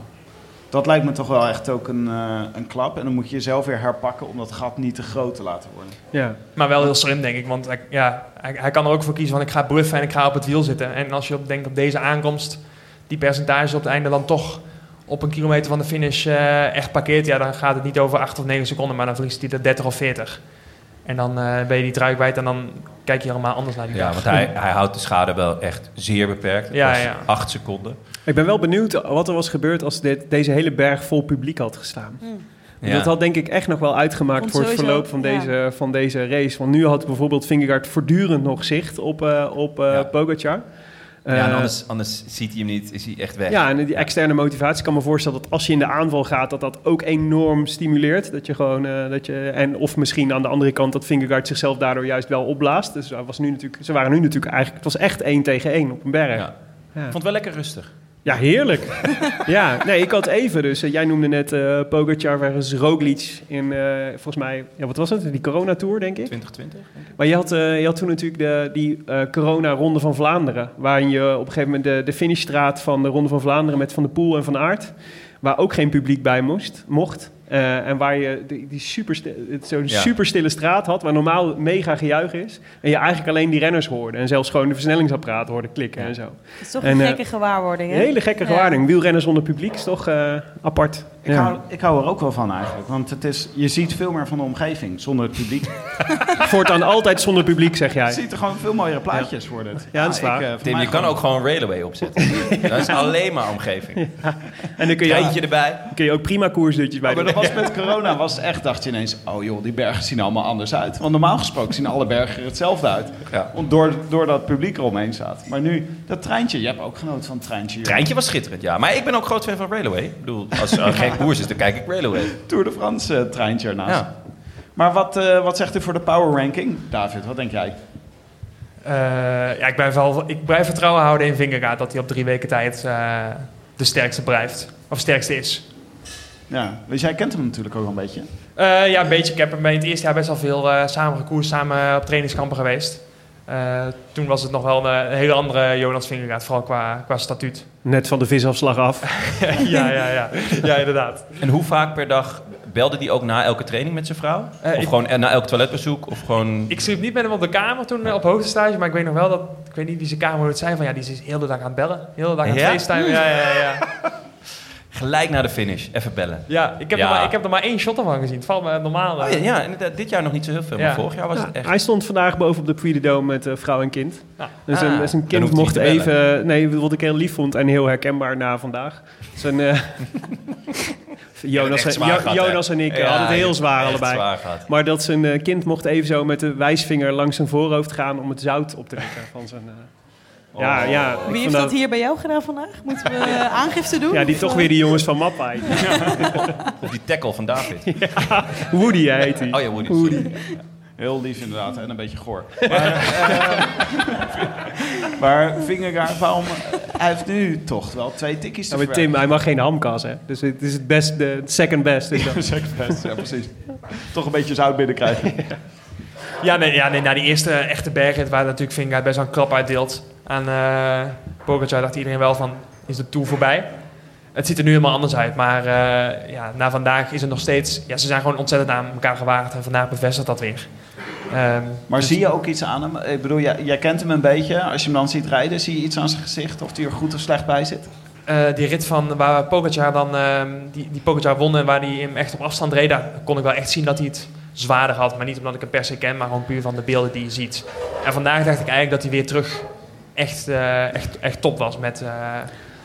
Dat lijkt me toch wel echt ook een, eh, een klap. En dan moet je jezelf weer herpakken om dat gat niet te groot te laten worden. Ja. Maar wel heel slim, denk ik. Want hij, ja, hij, hij kan er ook voor kiezen van ik ga bluffen en ik ga op het wiel zitten. En als je op, denkt op deze aankomst, die percentage op het einde dan toch op een kilometer van de finish eh, echt parkeert, ja, dan gaat het niet over 8 of 9 seconden, maar dan verliest hij er 30 of 40. En dan eh, ben je die trui kwijt en dan kijk je helemaal anders naar die ja dag. want hij, hij houdt de schade wel echt zeer beperkt. Ja, ja. acht seconden. Ik ben wel benieuwd wat er was gebeurd als dit, deze hele berg vol publiek had gestaan. Ja. Dat had denk ik echt nog wel uitgemaakt voor het sowieso, verloop van ja. deze, van deze race. Want nu had bijvoorbeeld Vingegaard voortdurend nog zicht op, eh op eh Ja. Pogacar. Ja, en Eh, anders, anders ziet hij hem niet, is hij echt weg. Ja, en die externe motivatie ik kan me voorstellen dat als je in de aanval gaat, dat dat ook enorm stimuleert. Dat je gewoon, eh, dat je, en of misschien aan de andere kant dat Vingegaard zichzelf daardoor juist wel opblaast. Dus hij was nu natuurlijk, ze waren nu natuurlijk eigenlijk, het was echt één tegen één op een berg. Ja. Ja. Ik vond het wel lekker rustig. Ja, heerlijk. ja, nee, ik had even dus. eh, jij noemde net eh Pogacar versus Roglic in, eh, volgens mij, ja, wat was het? Die Corona-tour, denk ik. 2020? denk ik. Maar je had, eh, je had toen natuurlijk de, die eh, Corona-ronde van Vlaanderen. Waarin je op een gegeven moment de, de finishstraat van de Ronde van Vlaanderen met Van der Poel en Van Aert. Waar ook geen publiek bij moest, mocht. Eh, en waar je die, die super zo'n Ja. super stille straat had, waar normaal mega gejuich is. En je eigenlijk alleen die renners hoorde. En zelfs gewoon de versnellingsapparaat hoorde klikken Ja. en zo. Dat is toch En, een eh, gekke gewaarwording, Een hè? hele gekke Ja. gewaarding. Wielrennen zonder publiek is toch eh, apart. Ik, Ja. hou, ik hou er ook wel van eigenlijk. Want het is, je ziet veel meer van de omgeving zonder het publiek. Voortaan altijd zonder publiek, zeg Je jij. ziet er gewoon veel mooiere plaatjes worden. het. Ja, dat is ik, waar. eh, voor Tim, je kan ook gewoon Railway opzetten. Dat is alleen maar omgeving. En dan kun je, Treintje erbij. kun je ook prima koersdutjes bij Maar doen. dat was met corona, was echt, dacht je ineens, oh joh, die bergen zien allemaal anders uit. Want normaal gesproken zien alle bergen er hetzelfde uit. Ja. Door, doordat het publiek eromheen staat. Maar nu, dat treintje, je hebt ook genoten van het treintje. Treintje was schitterend, ja. Maar ik ben ook groot fan van Railway. Ik bedoel, als geen koers is, dan kijk ik Railway. Tour de France eh, treintje ernaast. Ja. Maar wat, eh, wat zegt u voor de power ranking? David, wat denk jij? Eh, ja, ik, blijf wel, ik blijf vertrouwen houden in Vingegaard dat hij op drie weken tijd eh, de sterkste blijft. Of sterkste is. Ja, dus jij kent hem natuurlijk ook wel een beetje. Eh, ja, een beetje. Ik heb hem bij het eerste jaar best wel veel eh, samen gekoerst, samen op trainingskampen geweest. Eh, toen was het nog wel een, een hele andere Jonas Vingegaard, vooral qua, qua statuut. Net van de visafslag af. ja, ja, ja. Ja, inderdaad. En hoe vaak per dag belde die ook na elke training met zijn vrouw? Eh, of ik- gewoon eh, na elk toiletbezoek? Of gewoon... Ik sliep niet met hem op de kamer toen eh, op hoogtestage, maar ik weet nog wel dat, ik weet niet wie zijn kamer het zijn, van ja, die is de hele dag aan het bellen. De hele dag aan het Ja? Ja, ja, ja. Gelijk na de finish, even bellen. Ja, ik heb, Ja. Er maar, ik heb er maar één shot van gezien. Het valt me normaal. Oh, eh. ja, ja, inderdaad, dit jaar nog niet zo heel veel, maar Ja. vorig jaar was Ja, het echt... Hij stond vandaag boven op de Puy de Dome met eh, vrouw en kind. Ja. Dus, Ah, een, dus een dan kind mocht even... Nee, wat ik heel lief vond en heel herkenbaar na vandaag. Zijn, eh, Jonas, en, Jo-? Jonas en ik eh, Ja, hadden het heel zwaar allebei. zwaar. Maar dat zijn eh, kind mocht even zo met de wijsvinger langs zijn voorhoofd gaan om het zout op te likken van zijn... eh, Ja, ja. ik Wie heeft dat hier bij jou gedaan vandaag? Moeten we eh, aangifte doen? Ja, die toch eh, weer die jongens van Mappai. Of die tackle van David. Woody heet hij. Oh ja, Woody. Woody. Heel lief inderdaad en een beetje goor. Maar, eh, maar Vingegaard, waarom... Hij heeft nu toch wel twee tikkies te Ja, maar Tim, hij mag geen hamkas, hè. Dus het is het best, de second best. is dat. verwerken. Ja, precies. Toch een beetje zout binnenkrijgen. Ja, nee, ja nee, na die eerste echte bergrit waar natuurlijk Vingegaard best wel een klap uitdeelt aan eh Pogacar, dacht iedereen wel van, is de Tour voorbij? Het ziet er nu helemaal anders uit, maar eh, ja, na vandaag is het nog steeds... Ja, ze zijn gewoon ontzettend aan elkaar gewaagd en vandaag bevestigt dat weer. Ehm, Maar dus- zie je ook iets aan hem? Ik bedoel, jij, jij kent hem een beetje. Als je hem dan ziet rijden, zie je iets aan zijn gezicht? Of hij er goed of slecht bij zit? Eh, die rit van waar Pogacar dan, ehm, die, die Pogacar won en waar hij hem echt op afstand reed, daar kon ik wel echt zien dat hij het zwaarder had. Maar niet omdat ik hem per se ken, maar gewoon puur van de beelden die je ziet. En vandaag dacht ik eigenlijk dat hij weer terug echt, eh, echt, echt top was. Met, eh,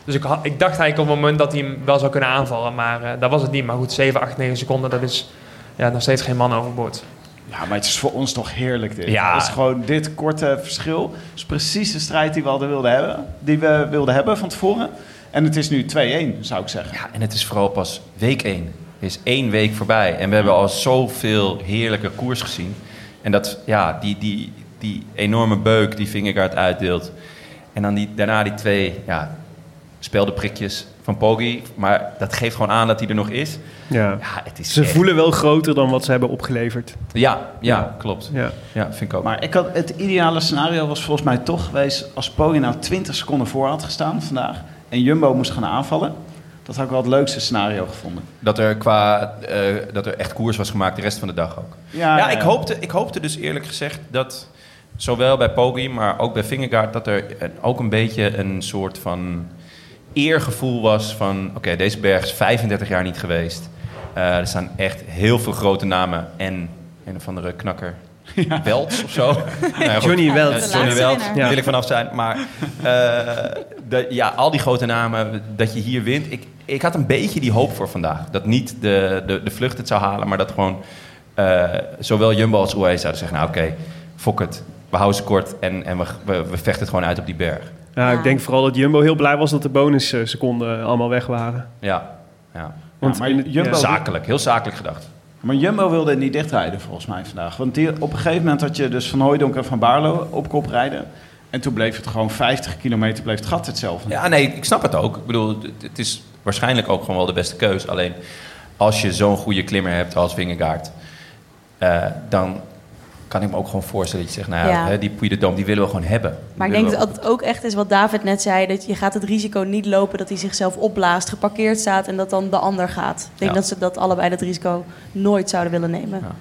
dus ik, had- ik dacht eigenlijk op het moment dat hij hem wel zou kunnen aanvallen, maar eh, dat was het niet. Maar goed, 7, 8, 9 seconden, dat is ja, nog steeds geen man overboord. Ja, maar het is voor ons toch heerlijk dit. Ja. Het is gewoon dit korte verschil. Het is precies de strijd die we hadden wilden hebben. Die we wilden hebben van tevoren. En het is nu 2-1, zou ik zeggen. Ja, en het is vooral pas week 1. is één week voorbij. En we hebben al zoveel heerlijke koers gezien. En dat, ja, die, die, die enorme beuk die Vingegaard uitdeelt. En dan die, daarna die twee ja, speldenprikjes van Poggi. Maar dat geeft gewoon aan dat hij er nog is. Ja. Ja, het is Ze echt- voelen wel groter dan wat ze hebben opgeleverd. Ja, ja, klopt. Ja. Ja, vind ik ook. Maar ik had, het ideale scenario was volgens mij toch geweest als Poggi nou 20 seconden voor had gestaan vandaag en Jumbo moest gaan aanvallen. Dat had ik wel het leukste scenario gevonden. Dat er, qua, eh, dat er echt koers was gemaakt de rest van de dag ook. Ja, Ja, ik hoopte, ik hoopte dus eerlijk gezegd dat zowel bij Poggi, maar ook bij Vingegaard, dat er ook een beetje een soort van eergevoel was van, oké, deze berg is 35 jaar niet geweest. Eh, er staan echt heel veel grote namen en een of andere knakker. Welts of zo. Nou ja. Johnny Welts. Ja, De Johnny Welts, daar Ja. wil ik vanaf zijn. Maar eh, dat- ja, al die grote namen, dat je hier wint. Ik, ik had een beetje die hoop voor vandaag. Dat niet de, de, de vlucht het zou halen, maar dat gewoon eh, zowel Jumbo als UAE zouden zeggen... nou oké, fok het, we houden ze kort en, en we, we, we vechten het gewoon uit op die berg. Ja, Ja. Ik denk vooral dat Jumbo heel blij was dat de bonusseconden allemaal weg waren. Ja, ja. Want maar Jumbo- ja. zakelijk, heel zakelijk gedacht. Maar Jumbo wilde niet dichtrijden volgens mij vandaag. Want die, op een gegeven moment had je dus Van Hooijdonk en Van Baarlo op kop rijden. En toen bleef het gewoon 50 kilometer bleef het gat hetzelfde. Ja, nee, ik snap het ook. Ik bedoel, het, het is waarschijnlijk ook gewoon wel de beste keus. Alleen als je zo'n goede klimmer hebt als Vingegaard, eh, dan kan ik me ook gewoon voorstellen dat je zegt, nou ja, Ja. hè, die Puy de Dôme, die willen we gewoon hebben. Die Maar ik denk we- dat het ook echt is wat David net zei. Dat je gaat het risico niet lopen dat hij zichzelf opblaast, geparkeerd staat en dat dan de ander gaat. Ik denk Ja. dat ze dat allebei dat risico nooit zouden willen nemen. Ja.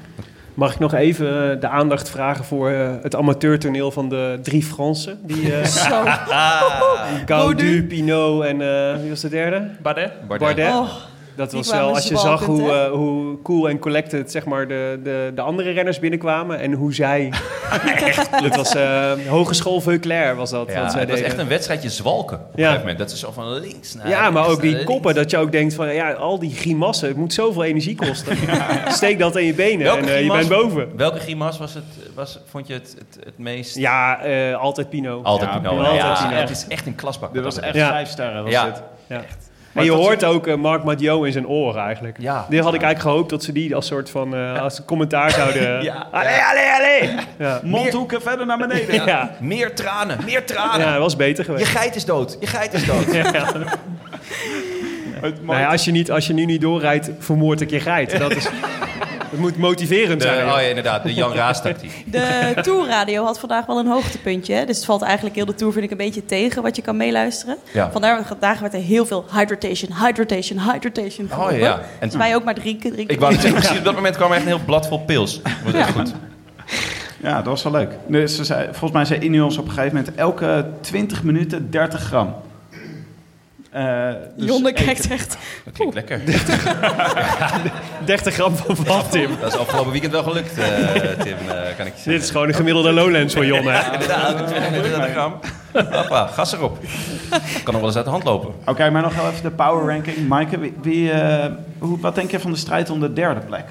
Mag ik nog even eh, de aandacht vragen voor eh, het amateurtoneel van de drie Fransen? Die eh Zo. Gaudu, Pinot en eh, wie was de derde? Bardet? Bardet. Bardet. Oh, Dat was wel, als je zag hoe, eh, hoe cool en collected zeg maar, de, de, de andere renners binnenkwamen en hoe zij... echt, het was eh, Hogeschool Veuclair was dat. Ja, wat zij het was echt een wedstrijdje zwalken op een Ja. gegeven moment. Dat is zo van links naar Ja, maar ook die links. koppen, dat je ook denkt van ja, al die grimassen, het moet zoveel energie kosten. Steek dat in je benen Welke en eh, je grimas- bent boven. Welke grimas was het, was, vond je het, het, het meest... Ja, eh, altijd Pino. Altijd Ja, Pinot. altijd Ja, Pinot. het is echt een klasbak. Dit was echt vijf sterren. Was Ja. dit. En je hoort ook eh, Mark Madiot in zijn oren eigenlijk. Ja. Die had ik eigenlijk gehoopt dat ze die als soort van eh, als commentaar zouden. Ja. Allee, allee, allee! Ja. Mondhoeken verder naar beneden. Ja. Meer tranen, meer tranen. ja, dat was beter Je geweest. geit is dood, je geit is dood. Het Nou ja, als, je niet, als je nu niet doorrijdt, vermoord ik je geit. Dat, is, dat moet motiverend De, zijn. oh ja, inderdaad, de Jan Raas tactiek. De Tourradio had vandaag wel een hoogtepuntje. Hè? Dus het valt eigenlijk heel de Tour vind ik een beetje tegen wat je kan meeluisteren. Ja. Vandaar vandaag werd er heel veel hydratation, hydratation, hydratation Oh geroepen. ja. En Dus wij ook maar drinken, drinken. ik wou zeggen, precies op dat moment kwam er echt een heel blad vol pils. Was echt goed. Ja, dat was wel leuk. Dus ze zei, volgens mij zei Ineos op een gegeven moment elke 20 minuten 30 gram. Eh, dus Jonne kijkt echt. Dat klinkt lekker. 30 gram van wat, Tim? Dat is afgelopen weekend wel gelukt, eh, Tim, eh, kan ik je Dit is gewoon een gemiddelde Lowlands voor Jon, hè? Inderdaad, 32 gram. Hoppa, gas erop. Kan nog wel eens uit de hand lopen. Oké, maar nog wel even de power ranking. Maaike, wie, wie, eh, hoe, wat denk je van de strijd om de derde plek?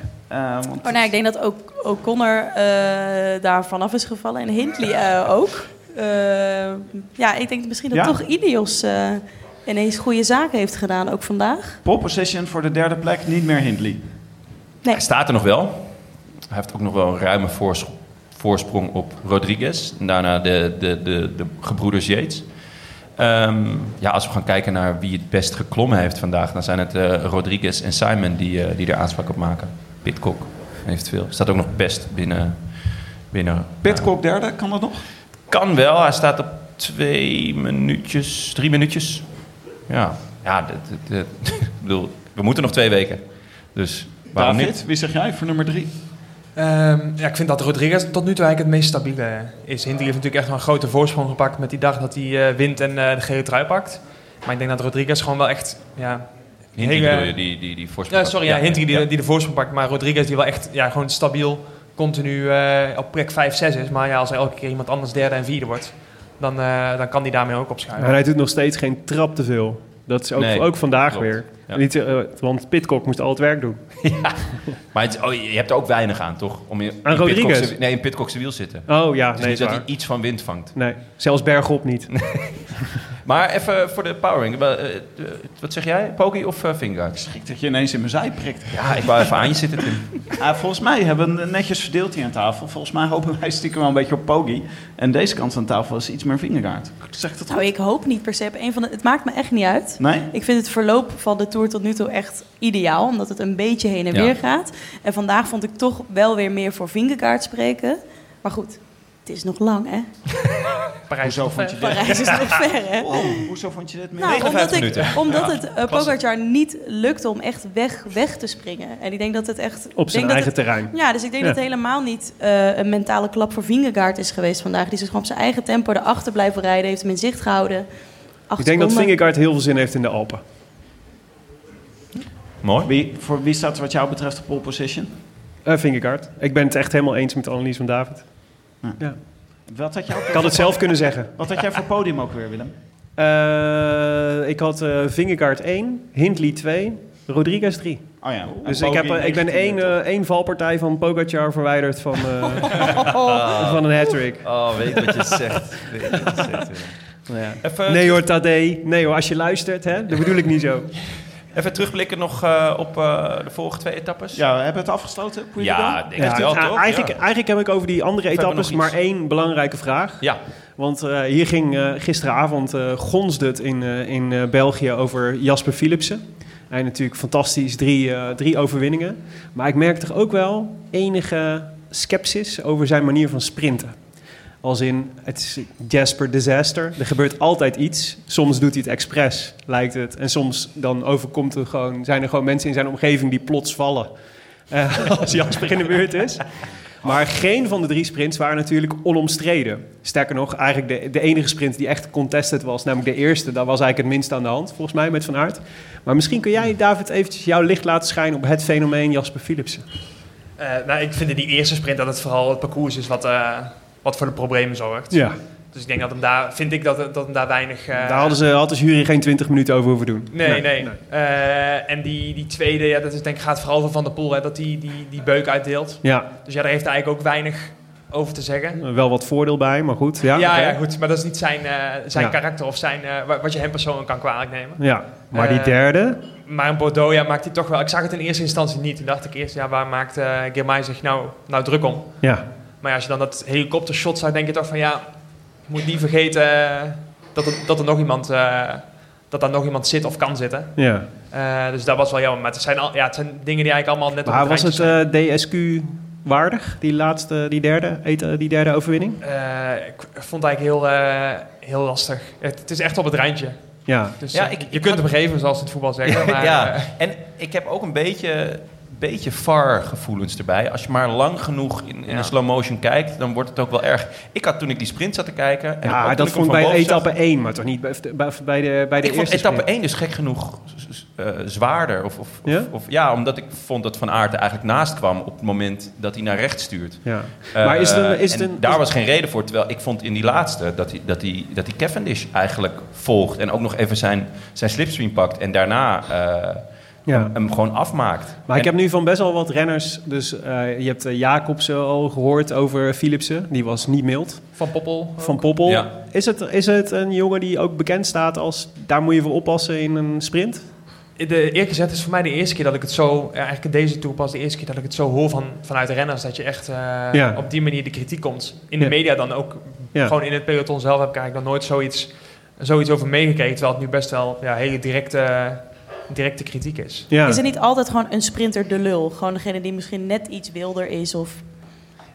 Want, Oh nee, ik denk dat ook O'Connor eh daar vanaf is gevallen. En Hindley eh, ook. Eh, ja, ik denk misschien dat Ja? toch Ineos eh, ineens goede zaken heeft gedaan, ook vandaag. pole position voor de derde plek, niet meer Hindley. Nee. Hij staat er nog wel. Hij heeft ook nog wel een ruime voors- voorsprong op Rodriguez. En daarna de, de, de, de gebroeders Yates. Ehm, ja, als we gaan kijken naar wie het best geklommen heeft vandaag... dan zijn het eh, Rodriguez en Simon die, eh, die er aanspraak op maken. Pitcock eventueel. Staat ook nog best binnen... binnen Pitcock derde, kan dat nog? kan wel. Hij staat op twee minuutjes, drie minuutjes. Ja, ja dat, dat- dat- ik bedoel, we moeten nog twee weken. Dus waarom David, niet? wie zeg jij voor nummer drie? Ehm, ja, ik vind dat Rodriguez tot nu toe eigenlijk het meest stabiele is. Hindley heeft natuurlijk echt wel een grote voorsprong gepakt met die dag dat hij eh, wint en eh, de gele trui pakt. Maar ik denk dat Rodriguez gewoon wel echt... Ja, Hindley hele- je, die, die, die voorsprong. ja sorry, ja, Hindley die, die de voorsprong pakt, maar Rodriguez die wel echt ja, gewoon stabiel continu eh, op plek 5, 6 is. Maar ja, als er elke keer iemand anders derde en vierde wordt, dan, eh, dan kan die daarmee ook opschuiven. En hij doet nog steeds geen trap te veel. Dat is ook, Nee, ook vandaag klopt. weer. Ja. Niet, eh, want Pitcock moest al het werk doen. Maar het, oh, je hebt er ook weinig aan, toch? Om je, Aan in Rodriguez? Nee, in Pitcock's wiel zitten. Oh ja, Het is nee, niet dat waar. hij iets van wind vangt. Nee, zelfs bergop niet. Maar even voor de powering. Eh, de- Wat zeg jij? Pogi of uh, Fingerguard? Gek dat je ineens in mijn zij prikt. Ja, ik wou even aan je zitten, Tim. Volgens mij hebben we netjes verdeeld hier aan tafel. Volgens mij hopen wij stiekem wel een beetje op Pogi. En deze kant van de tafel is iets meer vingergaard. Zeg ik dat goed? Nou, ik hoop niet per se op een van de... Het maakt me echt niet uit. Nee? Ik vind het verloop van de Tour tot nu toe echt ideaal. Omdat het een beetje heen en Ja. weer gaat. En vandaag vond ik toch wel weer meer voor Vingegaard spreken. Maar goed, het is nog lang, hè? Parijs Hoezo vond je dit? Parijs is nog ver, hè? Oh, hoezo vond je dit meer? Nou, 59 omdat, ik, omdat het uh, Pogacar niet lukte om echt weg, weg te springen. En ik denk dat het echt... Op zijn denk eigen dat het- terrein. Ja, dus ik denk Ja. dat het helemaal niet eh, een mentale klap voor Vingegaard is geweest vandaag. Die is gewoon op zijn eigen tempo erachter blijven rijden. Heeft hem in zicht gehouden. Acht Ik denk dat. Vingegaard heel veel zin heeft in de Alpen. Mooi. Wie, voor wie staat er wat jou betreft op pole position? Eh Vingegaard. Ik ben het echt helemaal eens met de analyse van David. Ja. Ja. Wat had, jou, Ik had het zelf kunnen zeggen. wat had jij voor podium ook weer, Willem? Eh, ik had eh Vingegaard 1, Hindley 2, Rodriguez 3. Oh ja. Dus ik, heb, eh, ik ben één, eh, één valpartij van Pogacar verwijderd van, eh, van een hat-trick. Oh, weet wat je zegt. Weet wat je zegt. Ja. Even, Nee hoor, Tadej. Nee hoor, als je luistert, hè, dat bedoel ik niet zo. Even terugblikken nog eh, op eh, de vorige twee etappes. Ja, we hebben het afgesloten? Ja, de denk Ja, ik wel, toch? eigenlijk, Ja. eigenlijk heb ik over die andere etappes maar iets? één belangrijke vraag. Ja, Want eh, hier ging eh, gisteravond eh gonsde het in, eh, in eh, België over Jasper Philipsen. Hij natuurlijk fantastisch, drie, eh, drie overwinningen. Maar ik merk toch ook wel enige sceptisch over zijn manier van sprinten. Als in, het Jasper Disaster. Er gebeurt altijd iets. Soms doet hij het expres, lijkt het. En soms dan overkomt er gewoon, zijn er gewoon mensen in zijn omgeving die plots vallen. eh, als Jasper in de buurt is. Maar geen van de drie sprints waren natuurlijk onomstreden. Sterker nog, eigenlijk de, de enige sprint die echt contested was, namelijk de eerste, daar was eigenlijk het minst aan de hand, volgens mij, met Van Aert. Maar misschien kun jij, David, eventjes jouw licht laten schijnen op het fenomeen Jasper Philipsen. Eh, nou, ik vind in die eerste sprint dat het vooral het parcours is wat, eh, wat voor de problemen zorgt. Ja, Dus ik denk dat hem daar, vind ik dat, dat hem daar weinig... eh, daar hadden ze, had de jury geen 20 minuten over hoeven doen. Nee, nee. Eh, en die, die tweede, ja, dat is, denk ik, gaat vooral over Van der Poel, hè, dat die, die, die beuk uitdeelt. Ja, Dus ja, daar heeft hij eigenlijk ook weinig over te zeggen. wel wat voordeel bij, maar goed. Ja, Ja, ja, goed, maar dat is niet zijn, eh, zijn Ja. karakter of zijn, eh, wa- wat je hem persoonlijk kan kwalijk nemen. ja. Maar die Eh, derde, Maar in Bordeaux ja, maakt hij toch wel... Ik zag het in eerste instantie niet. Toen dacht ik eerst, ja, waar maakt eh Girmay zich nou, nou druk om? ja. Maar ja, als je dan dat helikoptershot zag, denk je toch van ja, je moet niet vergeten eh, dat, er, dat er nog iemand, eh, dat daar nog iemand zit of kan zitten. ja. Eh, dus dat was wel jammer. Maar het zijn, al, ja, het zijn dingen die eigenlijk allemaal net op Maar het was het eh, DSQ waardig, die laatste, die derde, eten- die derde overwinning? Eh, ik vond het eigenlijk heel, eh, heel lastig. Het, het is echt op het randje. Ja, Dus Ja, ik- je ik kunt had- hem geven, zoals het voetbal zeggen. Maar, ja. en ik heb ook een beetje, beetje VAR-gevoelens erbij. Als je maar lang genoeg in, in Ja. een slow motion kijkt, dan wordt het ook wel erg. Ik had toen ik die sprint zat te kijken... En ja dat vond ik bij zag- etappe 1, maar toch niet bij, bij, bij de, bij de ik vond eerste etappe sprint. 1 dus gek genoeg eh, zwaarder. Of, of, Ja? Of, ja, omdat ik vond dat Van Aert er eigenlijk naast kwam op het moment dat hij naar rechts stuurt. Ja. Maar is het een- Eh, is het en een- daar is- was geen reden voor. Terwijl ik vond in die laatste dat hij, dat hij, dat hij Cavendish eigenlijk volgt. En ook nog even zijn, zijn slipstream pakt. En daarna eh, Ja. hem, gewoon afmaakt. Maar ik heb nu van best wel wat renners, dus eh, je hebt eh, Jacobsen al gehoord over Philipsen, die was niet mild. van Poppel. Van Poppel. Ja. Is, het, is het een jongen die ook bekend staat als, daar moet je voor oppassen in een sprint? De, eerlijk gezegd is voor mij de eerste keer dat ik het zo, eigenlijk in deze tour pas de eerste keer dat ik het zo hoor van, vanuit de renners, dat je echt eh, Ja. op die manier de kritiek komt. In de Ja. media dan ook, Ja. gewoon in het peloton zelf heb ik eigenlijk nog nooit zoiets, zoiets over meegekregen, terwijl het nu best wel ja, hele directe, directe kritiek is. Ja. Is er niet altijd gewoon een sprinter de lul? Gewoon degene die misschien net iets wilder is of...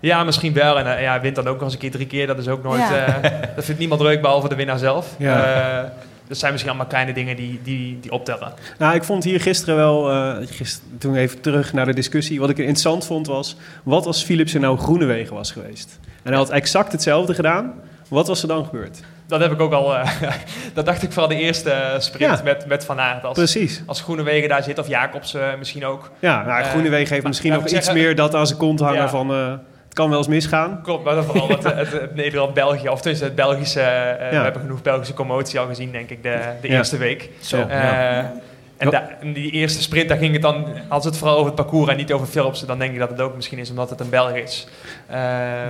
Ja, misschien wel. En eh, ja, hij wint dan ook nog eens een keer drie keer. Dat is ook nooit. Ja. eh, dat vindt niemand leuk behalve de winnaar zelf. Ja. Eh, dat zijn misschien allemaal kleine dingen die, die, die optellen. Nou, ik vond hier gisteren wel, eh, gist- toen even terug naar de discussie, wat ik interessant vond was, wat als Philipsen nou Groenewegen was geweest? En hij had exact hetzelfde gedaan, wat was er dan gebeurd? Dat heb ik ook al. eh, dat dacht ik vooral de eerste eh, sprint Ja. met, met Van Aert. Als, Precies. als Groenewegen daar zit, of Jacobs eh, misschien ook. Ja, nou, Groenewegen heeft maar misschien nog iets zeggen- meer dat aan zijn kont hangen Ja. van, eh, het kan wel eens misgaan. Klopt, maar dan vooral het, het, het Nederland-België, of tussen het Belgische. eh, Ja. We hebben genoeg Belgische commotie al gezien, denk ik, de, de Ja. eerste week. Zo. Eh. En Ja. da- in die eerste sprint, daar ging het dan, als het vooral over het parcours en niet over Philipsen, dan denk ik dat het ook misschien is omdat het een Belg is. Eh,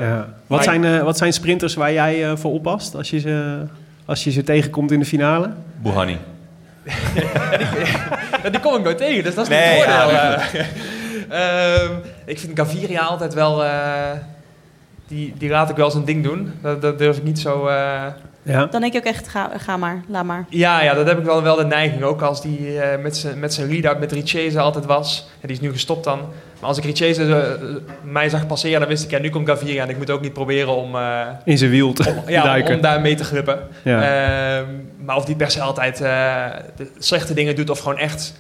Ja. Wat, zijn, eh, wat zijn sprinters waar jij eh, voor oppast als je, ze, Als je ze tegenkomt in de finale? Bouhanni. Ja, die kom ik nooit tegen, dus dat is Nee, niet het voordeel. ja, eh. Ehm, ik vind Gaviria altijd wel... eh, die, die laat ik wel zijn ding doen. Dat, dat durf ik niet zo... Ja. Dan denk je ook echt, ga, ga maar, laat maar. Ja, ja, dat heb ik wel, wel de neiging. Ook als die eh, met zijn met zijn lead-out met Richese altijd was. Ja, die is nu gestopt dan. Maar als ik Richese eh, mij zag passeren, dan wist ik... Ja, nu komt Gaviria en ik moet ook niet proberen om, eh, In zijn wiel te om, ja, om, duiken. om daar mee te glippen. ja. Ehm, maar of die per se altijd eh, de slechte dingen doet of gewoon echt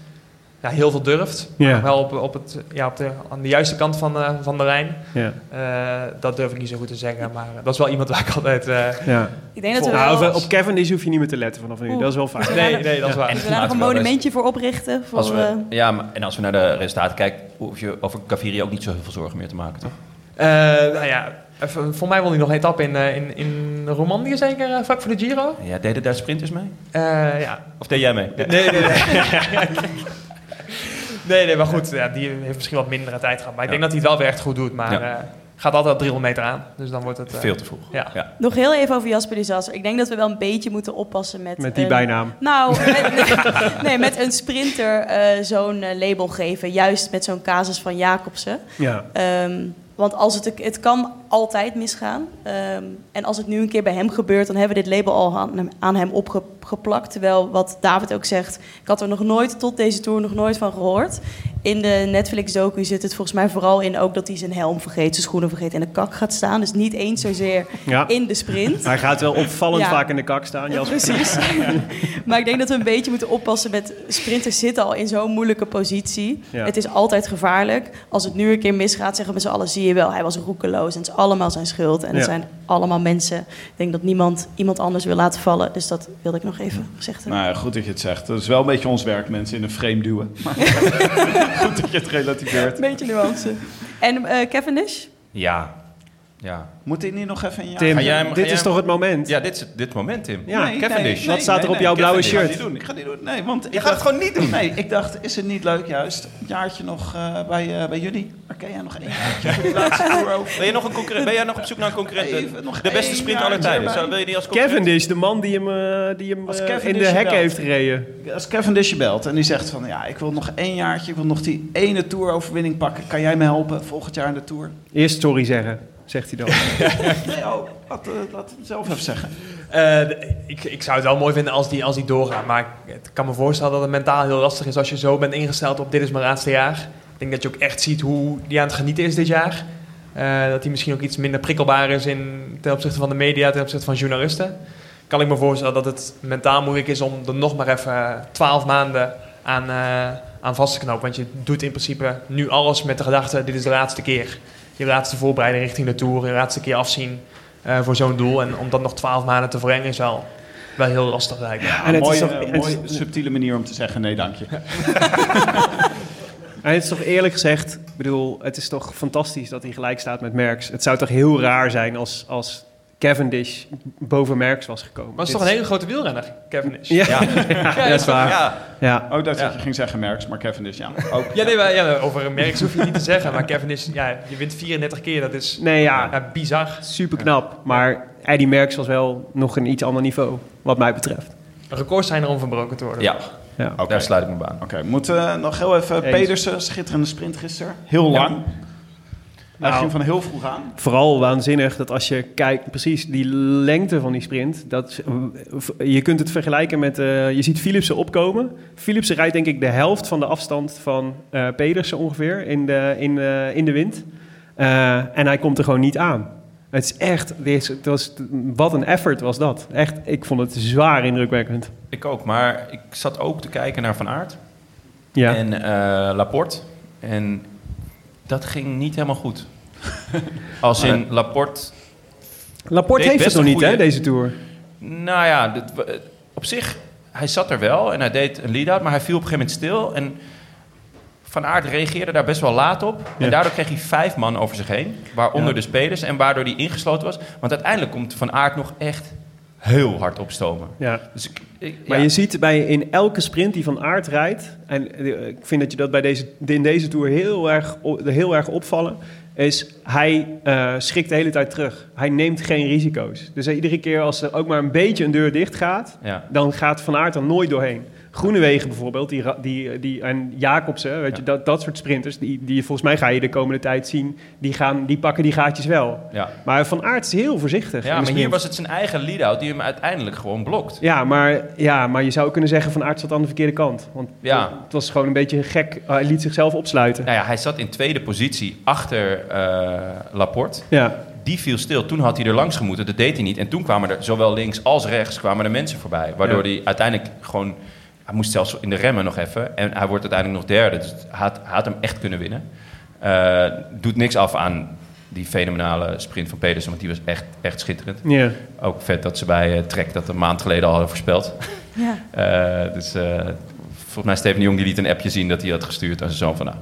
ja, heel veel durft. Ja. Maar wel op, op het, ja, op de, aan de juiste kant van, eh, van de lijn. ja. Eh, dat durf ik niet zo goed te zeggen. Maar eh, dat is wel iemand waar ik altijd... eh, ja. Ik denk dat we Nou, wel... op- Kevin hoef je niet meer te letten vanaf nu. Oeh. Dat is wel fijn. nee, nee, dat is waar. we daar nog Laten een monumentje voor oprichten. Voor, Als we, ja, maar, en als we naar de resultaten kijken, hoef je over Gaviria ook niet zo heel veel zorgen meer te maken, toch? Eh, nou ja, voor mij won hij nog een etappe in, eh, in, in Romandie zeker, eh, vlak voor de Giro. Ja, deden daar sprinters mee? Eh, ja. Of deed jij mee? Nee, nee, nee. nee, nee, maar goed, ja, die heeft misschien wat mindere tijd gehad. Maar ik Ja. denk dat hij het wel weer echt goed doet. Maar Ja. eh, gaat altijd op 300 meter aan. Dus dan wordt het... eh, Veel te vroeg. Ja. Ja. Nog heel even over Jasper Disaster. Ik denk dat we wel een beetje moeten oppassen met... Met die een- bijnaam. Nou, met, nee, met een sprinter eh, zo'n label geven. Juist met zo'n casus van Jacobsen. Ja. Ehm, want als het, het kan altijd misgaan. Ehm, en als het nu een keer bij hem gebeurt, dan hebben we dit label al aan hem, aan hem opgeplakt. Terwijl wat David ook zegt, ik had er nog nooit tot deze tour nog nooit van gehoord. In de Netflix-docu zit het volgens mij vooral in ook dat hij zijn helm vergeet, zijn schoenen vergeet en de kak gaat staan. Dus niet eens zozeer ja. in de sprint. Hij gaat wel opvallend Ja. vaak in de kak staan. Jasper. Precies. maar ik denk dat we een beetje moeten oppassen met... Sprinters zitten al in zo'n moeilijke positie. Ja. Het is altijd gevaarlijk. Als het nu een keer misgaat, zeggen we met z'n allen... zie je wel, hij was roekeloos en het is allemaal zijn schuld. En het Ja. zijn allemaal mensen. Ik denk dat niemand iemand anders wil laten vallen. Dus dat wilde ik nog even gezegd hebben. Nou ja, goed dat je het zegt. Dat is wel een beetje ons werk, mensen in een frame duwen. Maar goed dat je het relativeert. Beetje nuance. En eh Cavendish? Ja. Ja. Moet hij niet nog even in Tim, Ga jij ga dit jij is toch het moment? Ja, dit is dit moment, Tim. Ja, Nee, Cavendish. nee, Wat staat er op nee, jouw blauwe Cavendish. shirt? Ik ga het niet doen. Ik ga het niet doen. Nee, want ik Je gaat het gewoon niet doen. Nee, ik dacht, is het niet leuk juist een jaartje nog eh, bij, eh, bij jullie? Maar ken jij nog één jaartje voor die laatste tour over? Ben, je nog een concurrent, ben jij nog op zoek naar een concurrent? Even nog de beste sprint aller tijden. Zou, wil je die als concurrent? Cavendish, de man die hem, eh, die hem in de belt. heeft gereden. Als Cavendish je belt en die zegt van... ja, ik wil nog één jaartje, ik wil nog die ene tour-overwinning pakken. Kan jij me helpen volgend jaar in de Tour? Eerst sorry zeggen, zegt hij dan. Nee, oh, laat, eh, laat hem zelf even zeggen. Eh, ik, ik zou het wel mooi vinden als die, als die doorgaat. Maar ik ik kan me voorstellen dat het mentaal heel lastig is als je zo bent ingesteld op dit is mijn laatste jaar. Ik denk dat je ook echt ziet hoe die aan het genieten is dit jaar. Eh, dat hij misschien ook iets minder prikkelbaar is in, ten opzichte van de media, ten opzichte van journalisten. Kan ik me voorstellen dat het mentaal moeilijk is om er nog maar even twaalf maanden aan, eh, aan vast te knopen. Want je doet in principe nu alles met de gedachte, dit is de laatste keer. Je laatste voorbereiding richting de Tour, je laatste keer afzien eh, voor zo'n doel. En om dat nog twaalf maanden te verlengen is wel, wel heel lastig lijkt me. En het mooie, is toch- eh, het is- mooie subtiele manier om te zeggen nee, dank je. En het is toch eerlijk gezegd, ik bedoel, het is toch fantastisch dat hij gelijk staat met Merckx. Het zou toch heel raar zijn als, als Cavendish boven Merckx was gekomen. Maar het is toch een hele grote wielrenner, Kevin is. Ja, ja, dat is waar. Ja, Ja. Ook dat Ja. je ging zeggen Merckx, maar Cavendish, ja. Ook. Ja, nee, maar, ja, over merk hoef je niet te zeggen. Maar Kevin is, ja, je wint 34 keer. Dat is Nee, ja, ja, bizar. super knap. Maar Eddie Merckx was wel nog een iets ander niveau, wat mij betreft. Records zijn er om verbroken te worden. ja. Ja. Oké. daar sluit ik me aan. Oké, moeten nog heel even... Eens. Pedersen, schitterende sprint gisteren. Heel lang. Hij Nou. ging van heel vroeg aan. Vooral waanzinnig dat als je kijkt, precies die lengte van die sprint. Dat, je kunt het vergelijken met, eh, je ziet Philipsen opkomen. Philipsen rijdt denk ik de helft van de afstand van eh, Pedersen ongeveer in de, in, eh, in de wind. Eh, en hij komt er gewoon niet aan. Het is echt, het was, wat een effort was dat. Echt, ik vond het zwaar indrukwekkend. Ik ook, maar ik zat ook te kijken naar Van Aert Ja, en eh, Laporte. En dat ging niet helemaal goed. Als in Laporte Laporte deed heeft het nog niet hè, deze Tour. Nou ja, dit- we- op zich, hij zat er wel en hij deed een lead-out, maar hij viel op een gegeven moment stil. En Van Aert reageerde daar best wel laat op. Ja. En daardoor kreeg hij vijf man over zich heen, waaronder Ja. de spelers. En waardoor hij ingesloten was. Want uiteindelijk komt Van Aert nog echt heel hard opstomen. Ja. Dus ik, ik- Maar ja. je ziet bij in elke sprint die Van Aert rijdt... en eh, ik vind dat je dat bij deze, in deze Tour heel erg, heel erg opvallen... is hij eh, schrikt de hele tijd terug. Hij neemt geen risico's. Dus iedere keer als er ook maar een beetje een deur dicht gaat... Ja. dan gaat Van Aert er nooit doorheen. Groenewegen bijvoorbeeld, die, die, die, en Jacobsen, weet je, dat, dat soort sprinters... Die, die volgens mij ga je de komende tijd zien... die, gaan, die pakken die gaatjes wel. Ja. Maar Van Aert is heel voorzichtig. ja, maar hier was het zijn eigen lead-out die hem uiteindelijk gewoon blokt. Ja maar, ja, maar je zou kunnen zeggen van Aert zat aan de verkeerde kant. Want Ja. het was gewoon een beetje gek. Hij liet zichzelf opsluiten. Nou ja, hij zat in tweede positie achter eh, Laporte. Ja, Die viel stil. Toen had hij er langs gemoeten. Dat deed hij niet. En toen kwamen er zowel links als rechts kwamen er mensen voorbij. Waardoor Ja. hij uiteindelijk gewoon... Hij moest zelfs in de remmen nog even. En hij wordt uiteindelijk nog derde. Dus hij had, hij had hem echt kunnen winnen. Eh, doet niks af aan die fenomenale sprint van Pedersen. Want die was echt, echt schitterend. ja. Ook vet dat ze bij eh, Trek dat een maand geleden al hadden voorspeld. Ja. Eh, dus eh, volgens mij Steven de Jong die liet een appje zien dat hij had gestuurd aan zijn zoon van... Nou,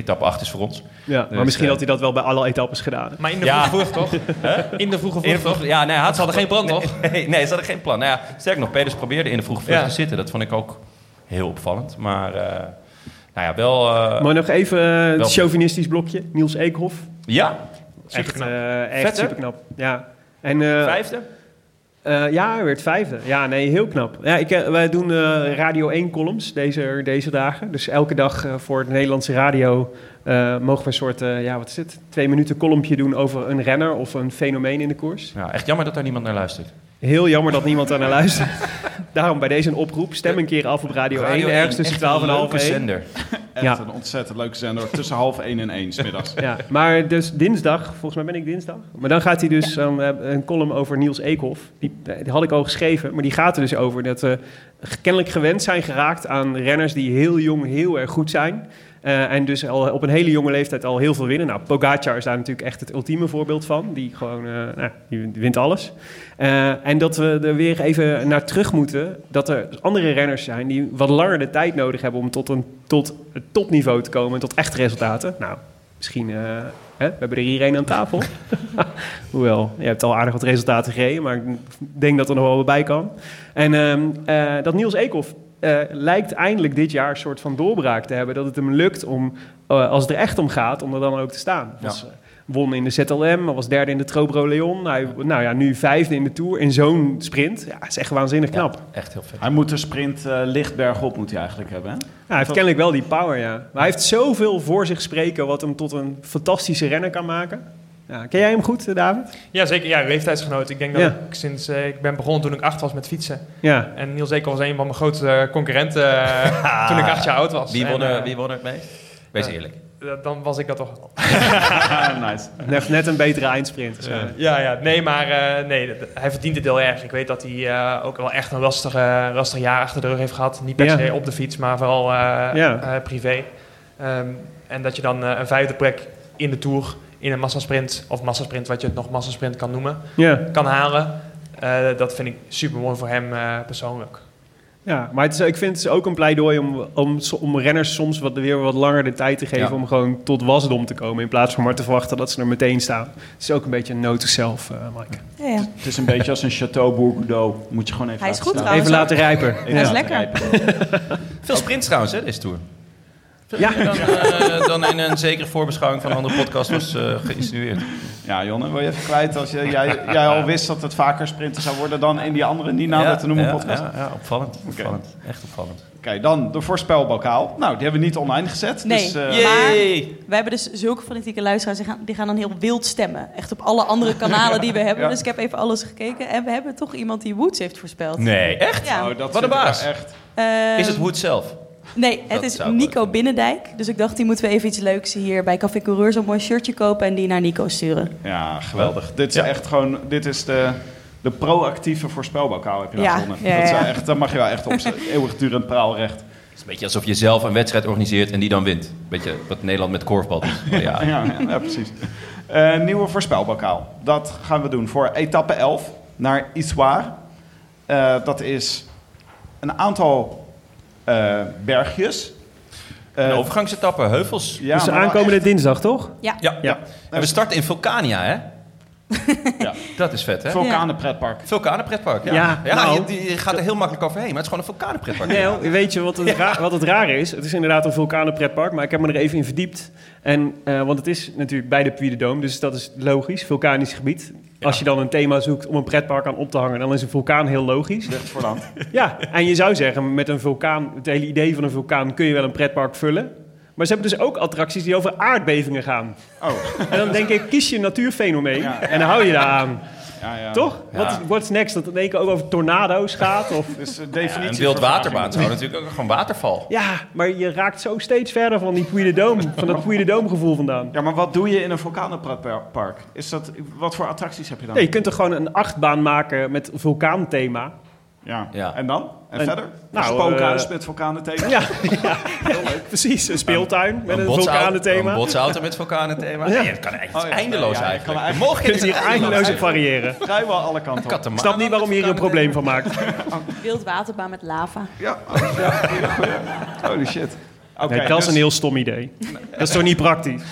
etappe 8 is voor ons. ja. maar Dus, misschien eh, had hij dat wel bij alle etappes gedaan. Maar in de Ja. vroege vroeg toch? In de vroege vroeg toch? vroeg, ja, nee, hij had Ze hadden geen plan, toch? Nee, nee, ze hadden geen plan. Nou ja, sterker nog, Peters probeerde in de vroege Ja. te zitten. Dat vond ik ook heel opvallend. Maar eh, nou ja, wel... eh, maar nog even het chauvinistisch blokje. Niels Eekhoff. ja, Echt, Superknap. eh, echt Vet, hè? superknap. Ja. En, eh, vijfde. Eh, ja, hij werd vijfde. Ja, nee, heel knap. Ja, ik, eh, wij doen eh, Radio 1 columns deze, deze dagen. Dus elke dag voor de Nederlandse radio mogen we een soort, ja, wat is het? Twee minuten columnpje doen over een renner of een fenomeen in de koers. Ja, echt jammer dat daar niemand naar luistert. Heel jammer dat niemand daar naar luistert. Daarom bij deze een oproep. Stem een keer af op Radio, 1, ergens tussen 12 en half 1. zender. Echt Ja. een ontzettend leuke zender. Tussen half één en één 's middags. Ja, maar dus dinsdag, volgens mij ben ik dinsdag. Maar dan gaat hij dus um, eh, een column over Niels Eekhoff. Die, die had ik al geschreven, maar die gaat er dus over dat we kennelijk gewend zijn geraakt aan renners die heel jong heel erg goed zijn. Eh, en dus al op een hele jonge leeftijd al heel veel winnen. Nou, Pogacar is daar natuurlijk echt het ultieme voorbeeld van. Die gewoon, eh, nou, die wint alles. Eh, en dat we er weer even naar terug moeten. Dat er andere renners zijn die wat langer de tijd nodig hebben om tot, een, tot het topniveau te komen. En tot echte resultaten. Nou, misschien, hè, we hebben er hier een aan tafel. Hoewel, je hebt al aardig wat resultaten gereden. Maar ik denk dat er nog wel wat bij kan. En ehm, eh, dat Niels Eekhoff eh, lijkt eindelijk dit jaar een soort van doorbraak te hebben. Dat het hem lukt om, eh, als het er echt om gaat, om er dan ook te staan. Ja. Was, eh, won in de ZLM, was derde in de Trobro Leon. Hij, nou ja, nu vijfde in de Tour in zo'n sprint. Ja, is echt waanzinnig knap. Ja, echt heel vet. Hij moet de sprint eh licht bergop moet hij eigenlijk hebben. Hè? Ja, hij heeft kennelijk wel die power, ja. Maar hij heeft zoveel voor zich spreken wat hem tot een fantastische renner kan maken. Ja, ken jij hem goed, eh, David? Ja, zeker. Ja, leeftijdsgenoot. Ik denk dat Ja. ik sinds eh, ik ben begonnen toen ik acht was met fietsen. Ja. En Niels Ekel was een van mijn grootste concurrenten eh, toen ik acht jaar oud was. Wie won, er, eh, wie won er het meest? Wees eerlijk. Dan was ik dat toch. Ah, nice. Net een betere eindsprint. Dus, eh, Ja, ja. Nee, maar eh, nee, hij verdient het heel erg. Ik weet dat hij eh, ook wel echt een lastig, lastig jaar achter de rug heeft gehad. Niet per Ja. se op de fiets, maar vooral eh, Ja. eh, privé. Ehm, en dat je dan een vijfde plek in de Tour, in een massasprint, of massasprint, wat je het nog massasprint kan noemen, ja. kan halen. Eh, dat vind ik super mooi voor hem eh, persoonlijk. Ja, maar het is, ik vind het ook een pleidooi om, om, om renners soms wat, weer wat langer de tijd te geven Ja. om gewoon tot wasdom te komen. In plaats van maar te verwachten dat ze er meteen staan. Het is ook een beetje een note to self, eh Mike. Ja, ja. Het is een beetje als een Chateau Bourgoudot. Moet je gewoon even Hij is laten goed staan. trouwens. Even laten rijpen. Even Hij is lekker. Veel sprints trouwens, hè, deze Tour. Ja. Dan, eh, dan in een zekere voorbeschouwing van een andere podcast was eh, geïnsinueerd. Ja, Jonne, wil je even kwijt? Als je, jij, jij al wist dat het vaker sprinten zou worden dan in die andere niet nader te noemen ja, podcast. Ja, ja, opvallend. opvallend. Echt opvallend. Oké, dan de voorspelbokaal. Nou, die hebben we niet online gezet. Nee. Dus, eh. Maar-! We hebben dus zulke fanatieke luisteraars, die gaan, die gaan dan heel wild stemmen. Echt op alle andere kanalen die we hebben. Ja. Dus ik heb even alles gekeken. En we hebben toch iemand die Woods heeft voorspeld. Nee, echt? Ja. oh, dat Wat een baas. Echt. Ehm, Is het Wood zelf? Nee, het is Nico. Binnendijk. Dus ik dacht, die moeten we even iets leuks hier bij Café Coureur zo'n mooi shirtje kopen en die naar Nico sturen. Ja, geweldig. Dit is Ja. echt gewoon, dit is de, de proactieve voorspelbokaal heb je nou Ja, gewonnen. ja, dat, echt, dat mag je wel echt op eeuwigdurend praalrecht. Het is een beetje alsof je zelf een wedstrijd organiseert en die dan wint. Beetje wat Nederland met korfbal doet. Ja, Ja, ja, ja, precies. Eh, nieuwe voorspelbokaal. Dat gaan we doen voor etappe 11 naar Issoire. Eh, dat is een aantal eh, bergjes. Eh, een overgangsetappe, heuvels. ja, dus aankomende dinsdag, toch? Ja. Ja. Ja. En we starten in Vulcania, hè? Dat is vet, hè? Vulkanenpretpark. Vulkanenpretpark, ja. Ja, Ja, nou. je, je gaat er heel makkelijk overheen, maar het is gewoon een vulkanenpretpark. Nee, weet je wat het, ra- wat het rare is? Het is inderdaad een vulkanenpretpark, maar ik heb me er even in verdiept. En, eh, want het is natuurlijk bij de Puy de Dôme, dus dat is logisch, vulkanisch gebied. Als je dan een thema zoekt om een pretpark aan op te hangen, dan is een vulkaan heel logisch. Ligt voor land. Ja, en je zou zeggen, met een vulkaan, het hele idee van een vulkaan, kun je wel een pretpark vullen. Maar ze hebben dus ook attracties die over aardbevingen gaan. Oh, En dan denk ik, kies je een natuurfenomeen Ja. en dan hou je daar aan. Ja, ja. Toch? Ja. Wat is what's next? Dat het in één keer ook over tornado's gaat? Of... Dus Ja, definitie een wildwaterbaan vertraging. zou natuurlijk ook gewoon waterval. Ja, maar je raakt zo steeds verder van die Puy de Dôme, van dat Puy de Dôme gevoel vandaan. Ja, maar wat doe je in een vulkanenpretpark? Is dat, wat voor attracties heb je dan? Nee, je kunt er gewoon een achtbaan maken met vulkaanthema. Ja. Ja. En dan? En, En- verder? nou, een spookhuis eh, met vulkanenthema? Ja, ja. precies. Een speeltuin met een, vulkanenthema. Een botsauto met vulkanenthema. Ja. Ja. dat kan eigenlijk Oh ja. eindeloos Ja, ja, eigenlijk. kan eigenlijk- Je kunt hier eindeloos op variëren. Vrijwel alle kanten op. Ik snap niet waarom je hier een probleem van maakt. Wildwaterbaan met lava. Ja, oh. Holy shit. Oké, Nee, dat is dus een heel stom idee. Dat is toch niet praktisch?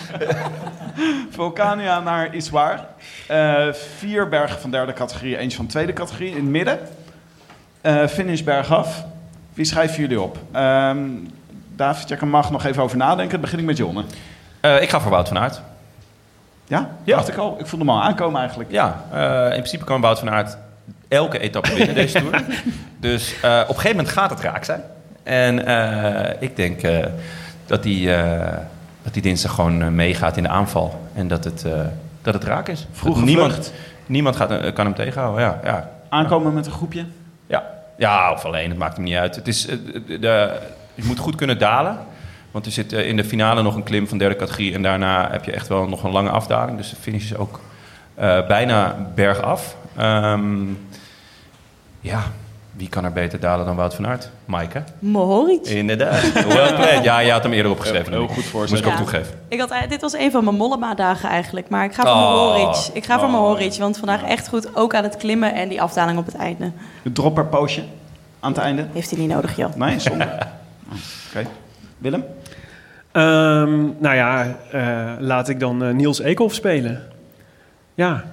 Vulcania naar Iswaar. Eh vier bergen van derde categorie, eentje van tweede categorie. In het midden. Eh finish bergaf. Wie schrijven jullie op? Ehm, David, jij kan mag nog even over nadenken. Dan begin ik met Jonne. Eh, ik ga voor Wout van Aert. Ja? Ja. Dacht ik al. Ik voelde hem al aankomen eigenlijk. Ja, eh, in principe kan Wout van Aert elke etappe winnen deze Tour. Dus op een gegeven moment gaat het raak zijn. En ik denk dat hij die dinsdag gewoon meegaat in de aanval. En dat het, dat het raak is. Vroege Dat niemand, niemand gaat, kan hem tegenhouden. Ja, ja. Aankomen met een groepje. Ja. of alleen, het maakt hem niet uit. Het is, eh, de- je moet goed kunnen dalen. Want er zit eh, in de finale nog een klim van derde categorie. En daarna heb je echt wel nog een lange afdaling. Dus de finish is ook eh, bijna bergaf. Ehm ja, wie kan er beter dalen dan Wout van Aert? Maaike. Mohoric. Inderdaad. Well played. Ja, je had hem eerder opgeschreven. Heel goed voor Moest ik ook Ja. toegeven. Ik had, eh, dit was een van mijn Mollema-dagen eigenlijk. Maar ik ga voor Oh. Mohoric. Ik ga voor Oh. Mohoric. Want vandaag echt goed. Ook aan het klimmen en die afdaling op het einde. Een dropper poosje aan het einde. Heeft hij niet nodig, joh. Nee, zonde. Oh, Oké. Willem? Ehm, nou ja, eh, laat ik dan eh, Niels Eekhoff spelen. Ja,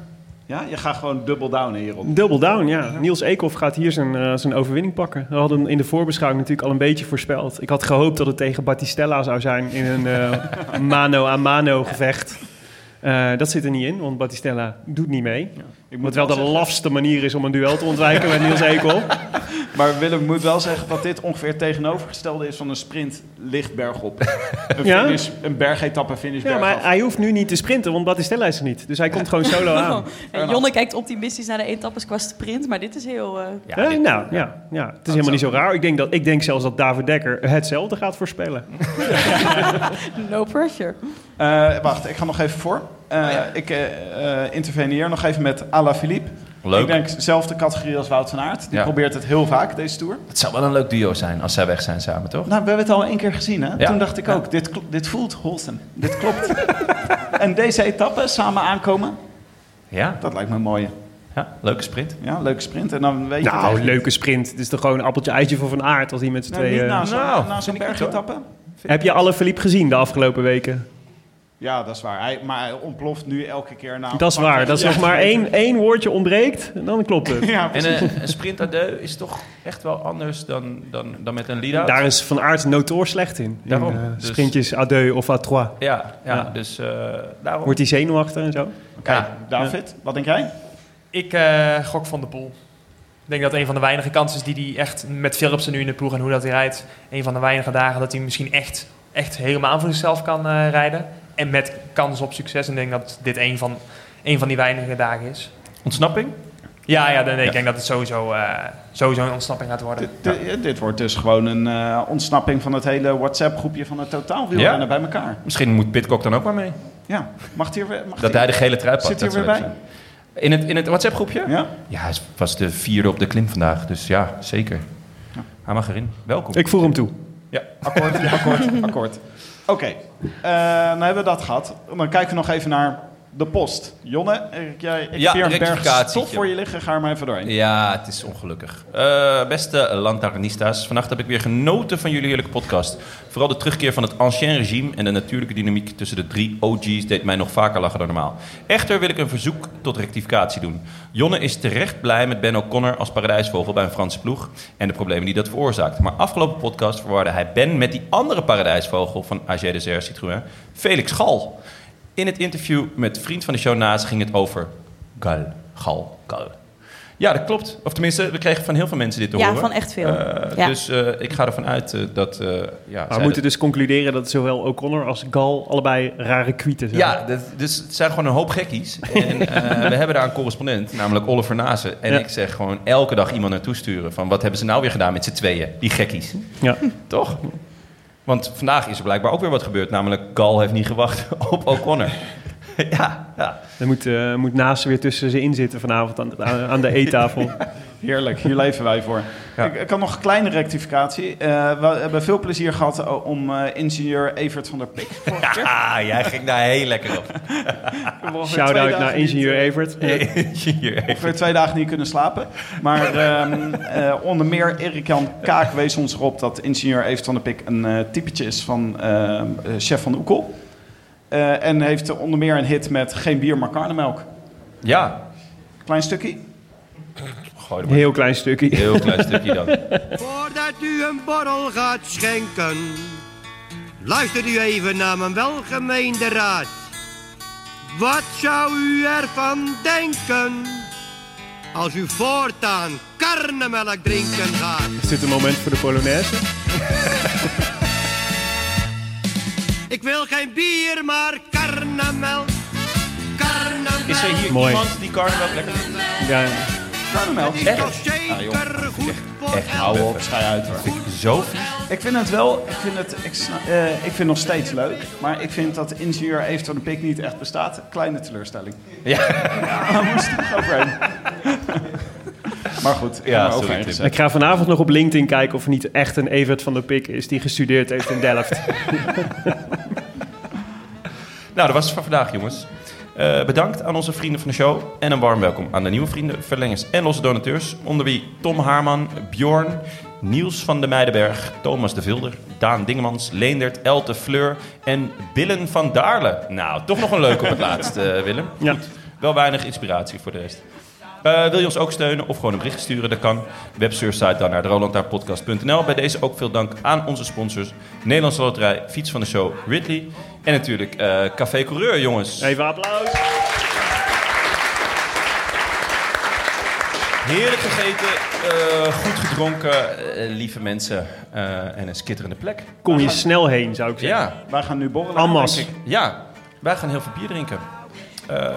Ja, je gaat gewoon dubbel downen hierop. double down, ja. Niels Eekhoff gaat hier zijn, eh, zijn overwinning pakken. We hadden hem in de voorbeschouwing natuurlijk al een beetje voorspeld. Ik had gehoopt dat het tegen Battistella zou zijn in een eh, mano-a-mano gevecht. Eh, dat zit er niet in, want Battistella doet niet mee. Ik Wat wel de lafste manier is om een duel te ontwijken met Niels Eekhoff. Maar Willem moet wel zeggen dat dit ongeveer het tegenovergestelde is van een sprint licht bergop. Een, Ja? finish, een bergetappe finish Ja, bergaf. maar hij hoeft nu niet te sprinten, want Battistella is er niet. Dus hij komt gewoon solo aan. En Jonne kijkt optimistisch naar de etappes qua sprint. Maar dit is heel... eh, Ja, Ja, dit- nou, ja, ja, het is helemaal niet zo raar. Ik denk, dat, ik denk zelfs dat David Dekker hetzelfde gaat voorspellen. no pressure. Eh, wacht, ik ga nog even voor. Eh, Oh ja. Ik interveneer nog even met Ala Philippe. Leuk. Ik denk dezelfde categorie als Wout van Aert. Die Ja. probeert het heel vaak, deze Tour. Het zou wel een leuk duo zijn als zij weg zijn samen, toch? Nou, we hebben het al één keer gezien, hè? Ja. Toen dacht ik Ja. ook, dit, dit voelt wholesome. Dit klopt. en deze etappe samen aankomen, Ja, dat lijkt me mooi. ja leuke sprint. Ja, leuke sprint. En dan weet je het Nou, leuke sprint. Het is toch gewoon een appeltje eitje voor Van Aert als hij met z'n. Nou, tweeën... niet na zo'n Nou, bergetappe. Heb je alle Philippe gezien de afgelopen weken? Ja, dat is waar. Hij, maar hij ontploft nu elke keer na... Dat is waar. Dat is nog maar één, één woordje ontbreekt en dan klopt het. Ja, En precies. een, een sprint à deux is toch echt wel anders dan, dan, dan met een lead-out? Daar is Van Aert notoor slecht in. Daarom. In, eh, Dus- sprintjes deux of à trois. Ja, ja, Ja. dus eh, daarom. Wordt hij zenuwachtig en zo? Oké, Ja. David, wat denk jij? Ik eh, gok van de Poel. Ik denk dat een van de weinige kansen is die hij echt met Philipsen nu in de ploeg en hoe dat hij rijdt. Een van de weinige dagen dat hij misschien echt, echt helemaal voor zichzelf kan eh, rijden. En met kans op succes. En ik denk dat dit een van, een van die weinige dagen is. Ontsnapping? Ja, ja, nee, Ja. ik denk dat het sowieso, eh, sowieso een ontsnapping gaat worden. Dit, dit wordt dus gewoon een eh, ontsnapping van het hele WhatsApp-groepje van het totaalwielrennen Ja. bij elkaar. Misschien moet Pitcock dan ook maar mee. Ja, mag hij er weer... Mag Dat hij de gele trui pakt. Zit er zou weer zijn. In het, in het WhatsApp-groepje? Ja? Ja, hij was de vierde op de klim vandaag. Dus ja, zeker. Hij mag erin. Welkom. Ik voer hem toe. Ja. Akkoord, akkoord, akkoord. Oké, eh, dan hebben we dat gehad. Dan kijken we nog even naar de post. Jonne, Erik, jij, ik Ja, heb hier een berg stof voor je liggen. Ga er maar even doorheen. Ja, het is ongelukkig. Eh, beste lantaarnistas, vannacht heb ik weer genoten van jullie heerlijke podcast. Vooral de terugkeer van het ancien regime en de natuurlijke dynamiek tussen de drie OG's deed mij nog vaker lachen dan normaal. Echter wil ik een verzoek tot rectificatie doen. Jonne is terecht blij met Ben O'Connor als paradijsvogel bij een Franse ploeg en de problemen die dat veroorzaakt. Maar afgelopen podcast verwarde hij Ben met die andere paradijsvogel van AG Desert Citroën, Felix Gal. In het interview met vriend van de show naast ging het over Gal, Gal, Gal. Ja, dat klopt. Of tenminste, we kregen van heel veel mensen dit te Ja, horen. van echt veel. Eh, Ja. Dus eh, ik ga ervan uit eh, dat... eh, ja, Maar we moeten dus concluderen dat zowel O'Connor als Gal allebei rare kwieten zijn. Ja, dat, dus het zijn gewoon een hoop gekkies. En eh, we hebben daar een correspondent, namelijk Oliver Nazen. En Ja. ik zeg gewoon elke dag iemand naartoe sturen van... wat hebben ze nou weer gedaan met z'n tweeën, die gekkies? Ja. Toch? Want vandaag is er blijkbaar ook weer wat gebeurd. Namelijk, Gal heeft niet gewacht op O'Connor. ja, ja. Dan moet, eh moet Naast weer tussen ze in zitten vanavond aan, de eettafel. Heerlijk, hier leven wij voor. Ja. Ik, ik had nog een kleine rectificatie. Eh, we hebben veel plezier gehad eh, om eh, ingenieur Evert van der Pik. Ja, jij ging daar heel lekker op. Shout-out naar ingenieur Evert. Hier, even. ongeveer twee dagen niet kunnen slapen. Maar ehm, eh, onder meer Erik-Jan Kaak wees ons erop dat ingenieur Evert van der Pik een eh, typetje is van ehm, eh, chef van Oekel. Eh, en heeft onder meer een hit met Geen bier, maar karnemelk. Ja, Klein stukje. Gooi er maar Heel klein stukje. heel klein stukje dan. Voordat u een borrel gaat schenken, luistert u even naar mijn welgemeende raad. Wat zou u ervan denken als u voortaan karnemelk drinken gaat? Is dit een moment voor de Polonaise? Ik wil geen bier, maar karnemelk. Karnemelk. Is er hier Mooi. iemand die karnemelk lekker vindt? Ja, Zeker goed voor Echt, hou op. Schij uit hoor. Vind ik zo vies. Ik vind het wel, ik vind het, ik, sna- eh, ik vind het nog steeds leuk. Maar ik vind dat ingenieur Evert van der Pik niet echt bestaat. Kleine teleurstelling. Ja. Ja, we moesten overheen. maar goed, ik Ja, heb er sorry, overheen Tim. gezet. ik ga vanavond nog op LinkedIn kijken of er niet echt een Evert van der Pik is die gestudeerd heeft in Delft. Nou, dat was het voor vandaag, jongens. Eh, bedankt aan onze vrienden van de show. En een warm welkom aan de nieuwe vrienden, verlengers en losse donateurs. Onder wie Tom Haarman, Bjorn, Niels van de Meidenberg, Thomas de Vilder, Daan Dingemans, Leendert, Elte Fleur en Willen van Daarle. Nou, toch nog een leuk op het laatst, eh, Willem. Ja. Wel weinig inspiratie voor de rest. Eh, wil je ons ook steunen of gewoon een bericht sturen? Dat kan. Websurfsite dan naar rolandaarpodcast.nl. Bij deze ook veel dank aan onze sponsors. Nederlandse Loterij, Fiets van de Show, Ridley. En natuurlijk eh, Café Coureur, jongens. Even applaus. Heerlijk gegeten, eh, goed gedronken, eh, lieve mensen eh, en een skitterende plek. Kom je snel heen, zou ik zeggen. Ja, Wij gaan nu borrelen, ik. ja, wij gaan heel veel bier drinken. Eh,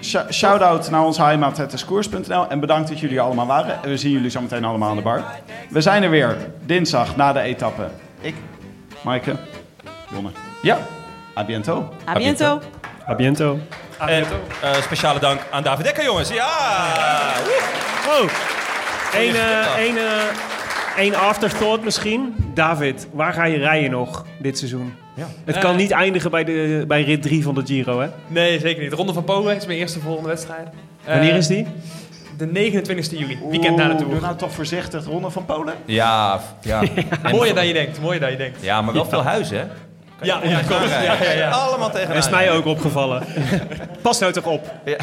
Sh- Shout-out naar onze heimat, het. En bedankt dat jullie er allemaal waren. En we zien jullie zo meteen allemaal aan de bar. We zijn er weer, dinsdag, na de etappe. Ik, Maaike, Jonne. ja, A biento. A biento. A biento. en eh, speciale dank aan David Dekker, jongens. Ja! Woe! Oh, één, eh, eh, één afterthought misschien. David, waar ga je rijden nog dit seizoen? Ja. Het kan niet eindigen bij, de, bij rit 3 van de Giro, hè? Nee, zeker niet. Ronde van Polen is mijn eerste volgende wedstrijd. Wanneer is die? De 29e juli, weekend na de Tour. Doe nou toch voorzichtig, de ronde van Polen. Ja, ja. Mooier dan je denkt, mooier dan je denkt. Ja, maar wel veel huizen, hè? Ja, ja. Ja, ja, ja. Allemaal tegen Dat is mij ook opgevallen. Pas nou toch op. Ja.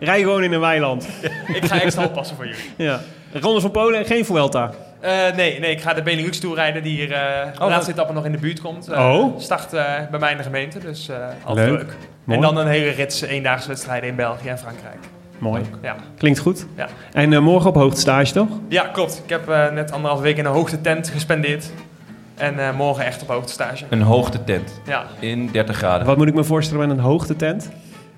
Rij gewoon in een weiland. Ik ga extra oppassen voor jullie. Ja. Ronde van Polen en geen Vuelta. Eh, nee, nee, ik ga de Benelux Tour rijden die hier eh de wat- laatste etappe nog in de buurt komt. Eh, Oh. Start eh, bij mij in de gemeente, dus eh altijd Leuk. En dan een hele rits eendaagse wedstrijden in België en Frankrijk. Mooi. Ja, Klinkt goed. ja. En eh, morgen op hoogtestage, toch? ja klopt. Ik heb eh, net anderhalf week in een hoogte tent gespendeerd. En eh, morgen echt op hoogte stage. Een hoogtetent Ja. in 30 graden. Wat moet ik me voorstellen met een hoogtetent?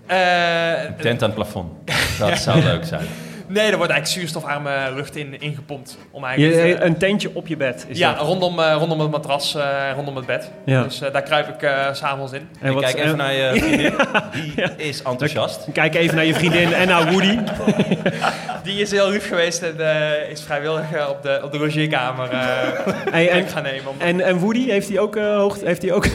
Eh, Een tent aan het plafond. Dat zou leuk zijn. Nee, er wordt eigenlijk zuurstofarme lucht in, ingepompt. Om eigenlijk, eh, een tentje op je bed. Is ja, dat. rondom, eh, rondom het matras, eh, rondom het bed. Ja. Dus eh, daar kruip ik eh, s s'avonds in. En Ik wat- kijk even en- naar je vriendin. Die is enthousiast. Kijk even naar je vriendin en naar Woody. Die is heel lief geweest en eh, is vrijwillig eh, op de, op de logeerkamer eh Hey, en, gaan nemen. Om... en, en Woody, heeft hij ook, eh, hoogte, heeft hij ook,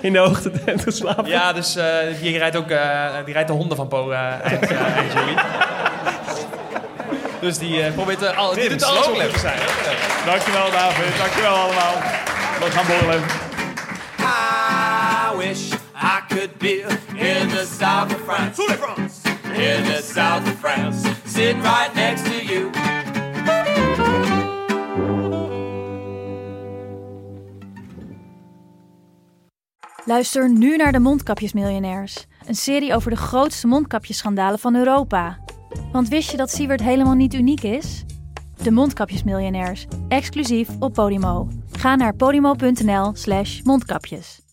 in de hoogtetent geslapen. Ja, dus eh, die, rijdt ook eh, die rijdt de honden van Po eh, eind, eh, eind juli. Dus die eh, probeert uh, al, die doet alles op te zijn. Dankjewel David, dankjewel allemaal. We gaan borrelen. I wish I could be in the south of France. In the south of France, sitting right next to you. Luister nu naar de Mondkapjesmiljonairs. Een serie over de grootste mondkapjesschandalen van Europa. Want wist je dat Siewert helemaal niet uniek is? De Mondkapjesmiljonairs, exclusief op Podimo. Ga naar podimo.nl slash mondkapjes.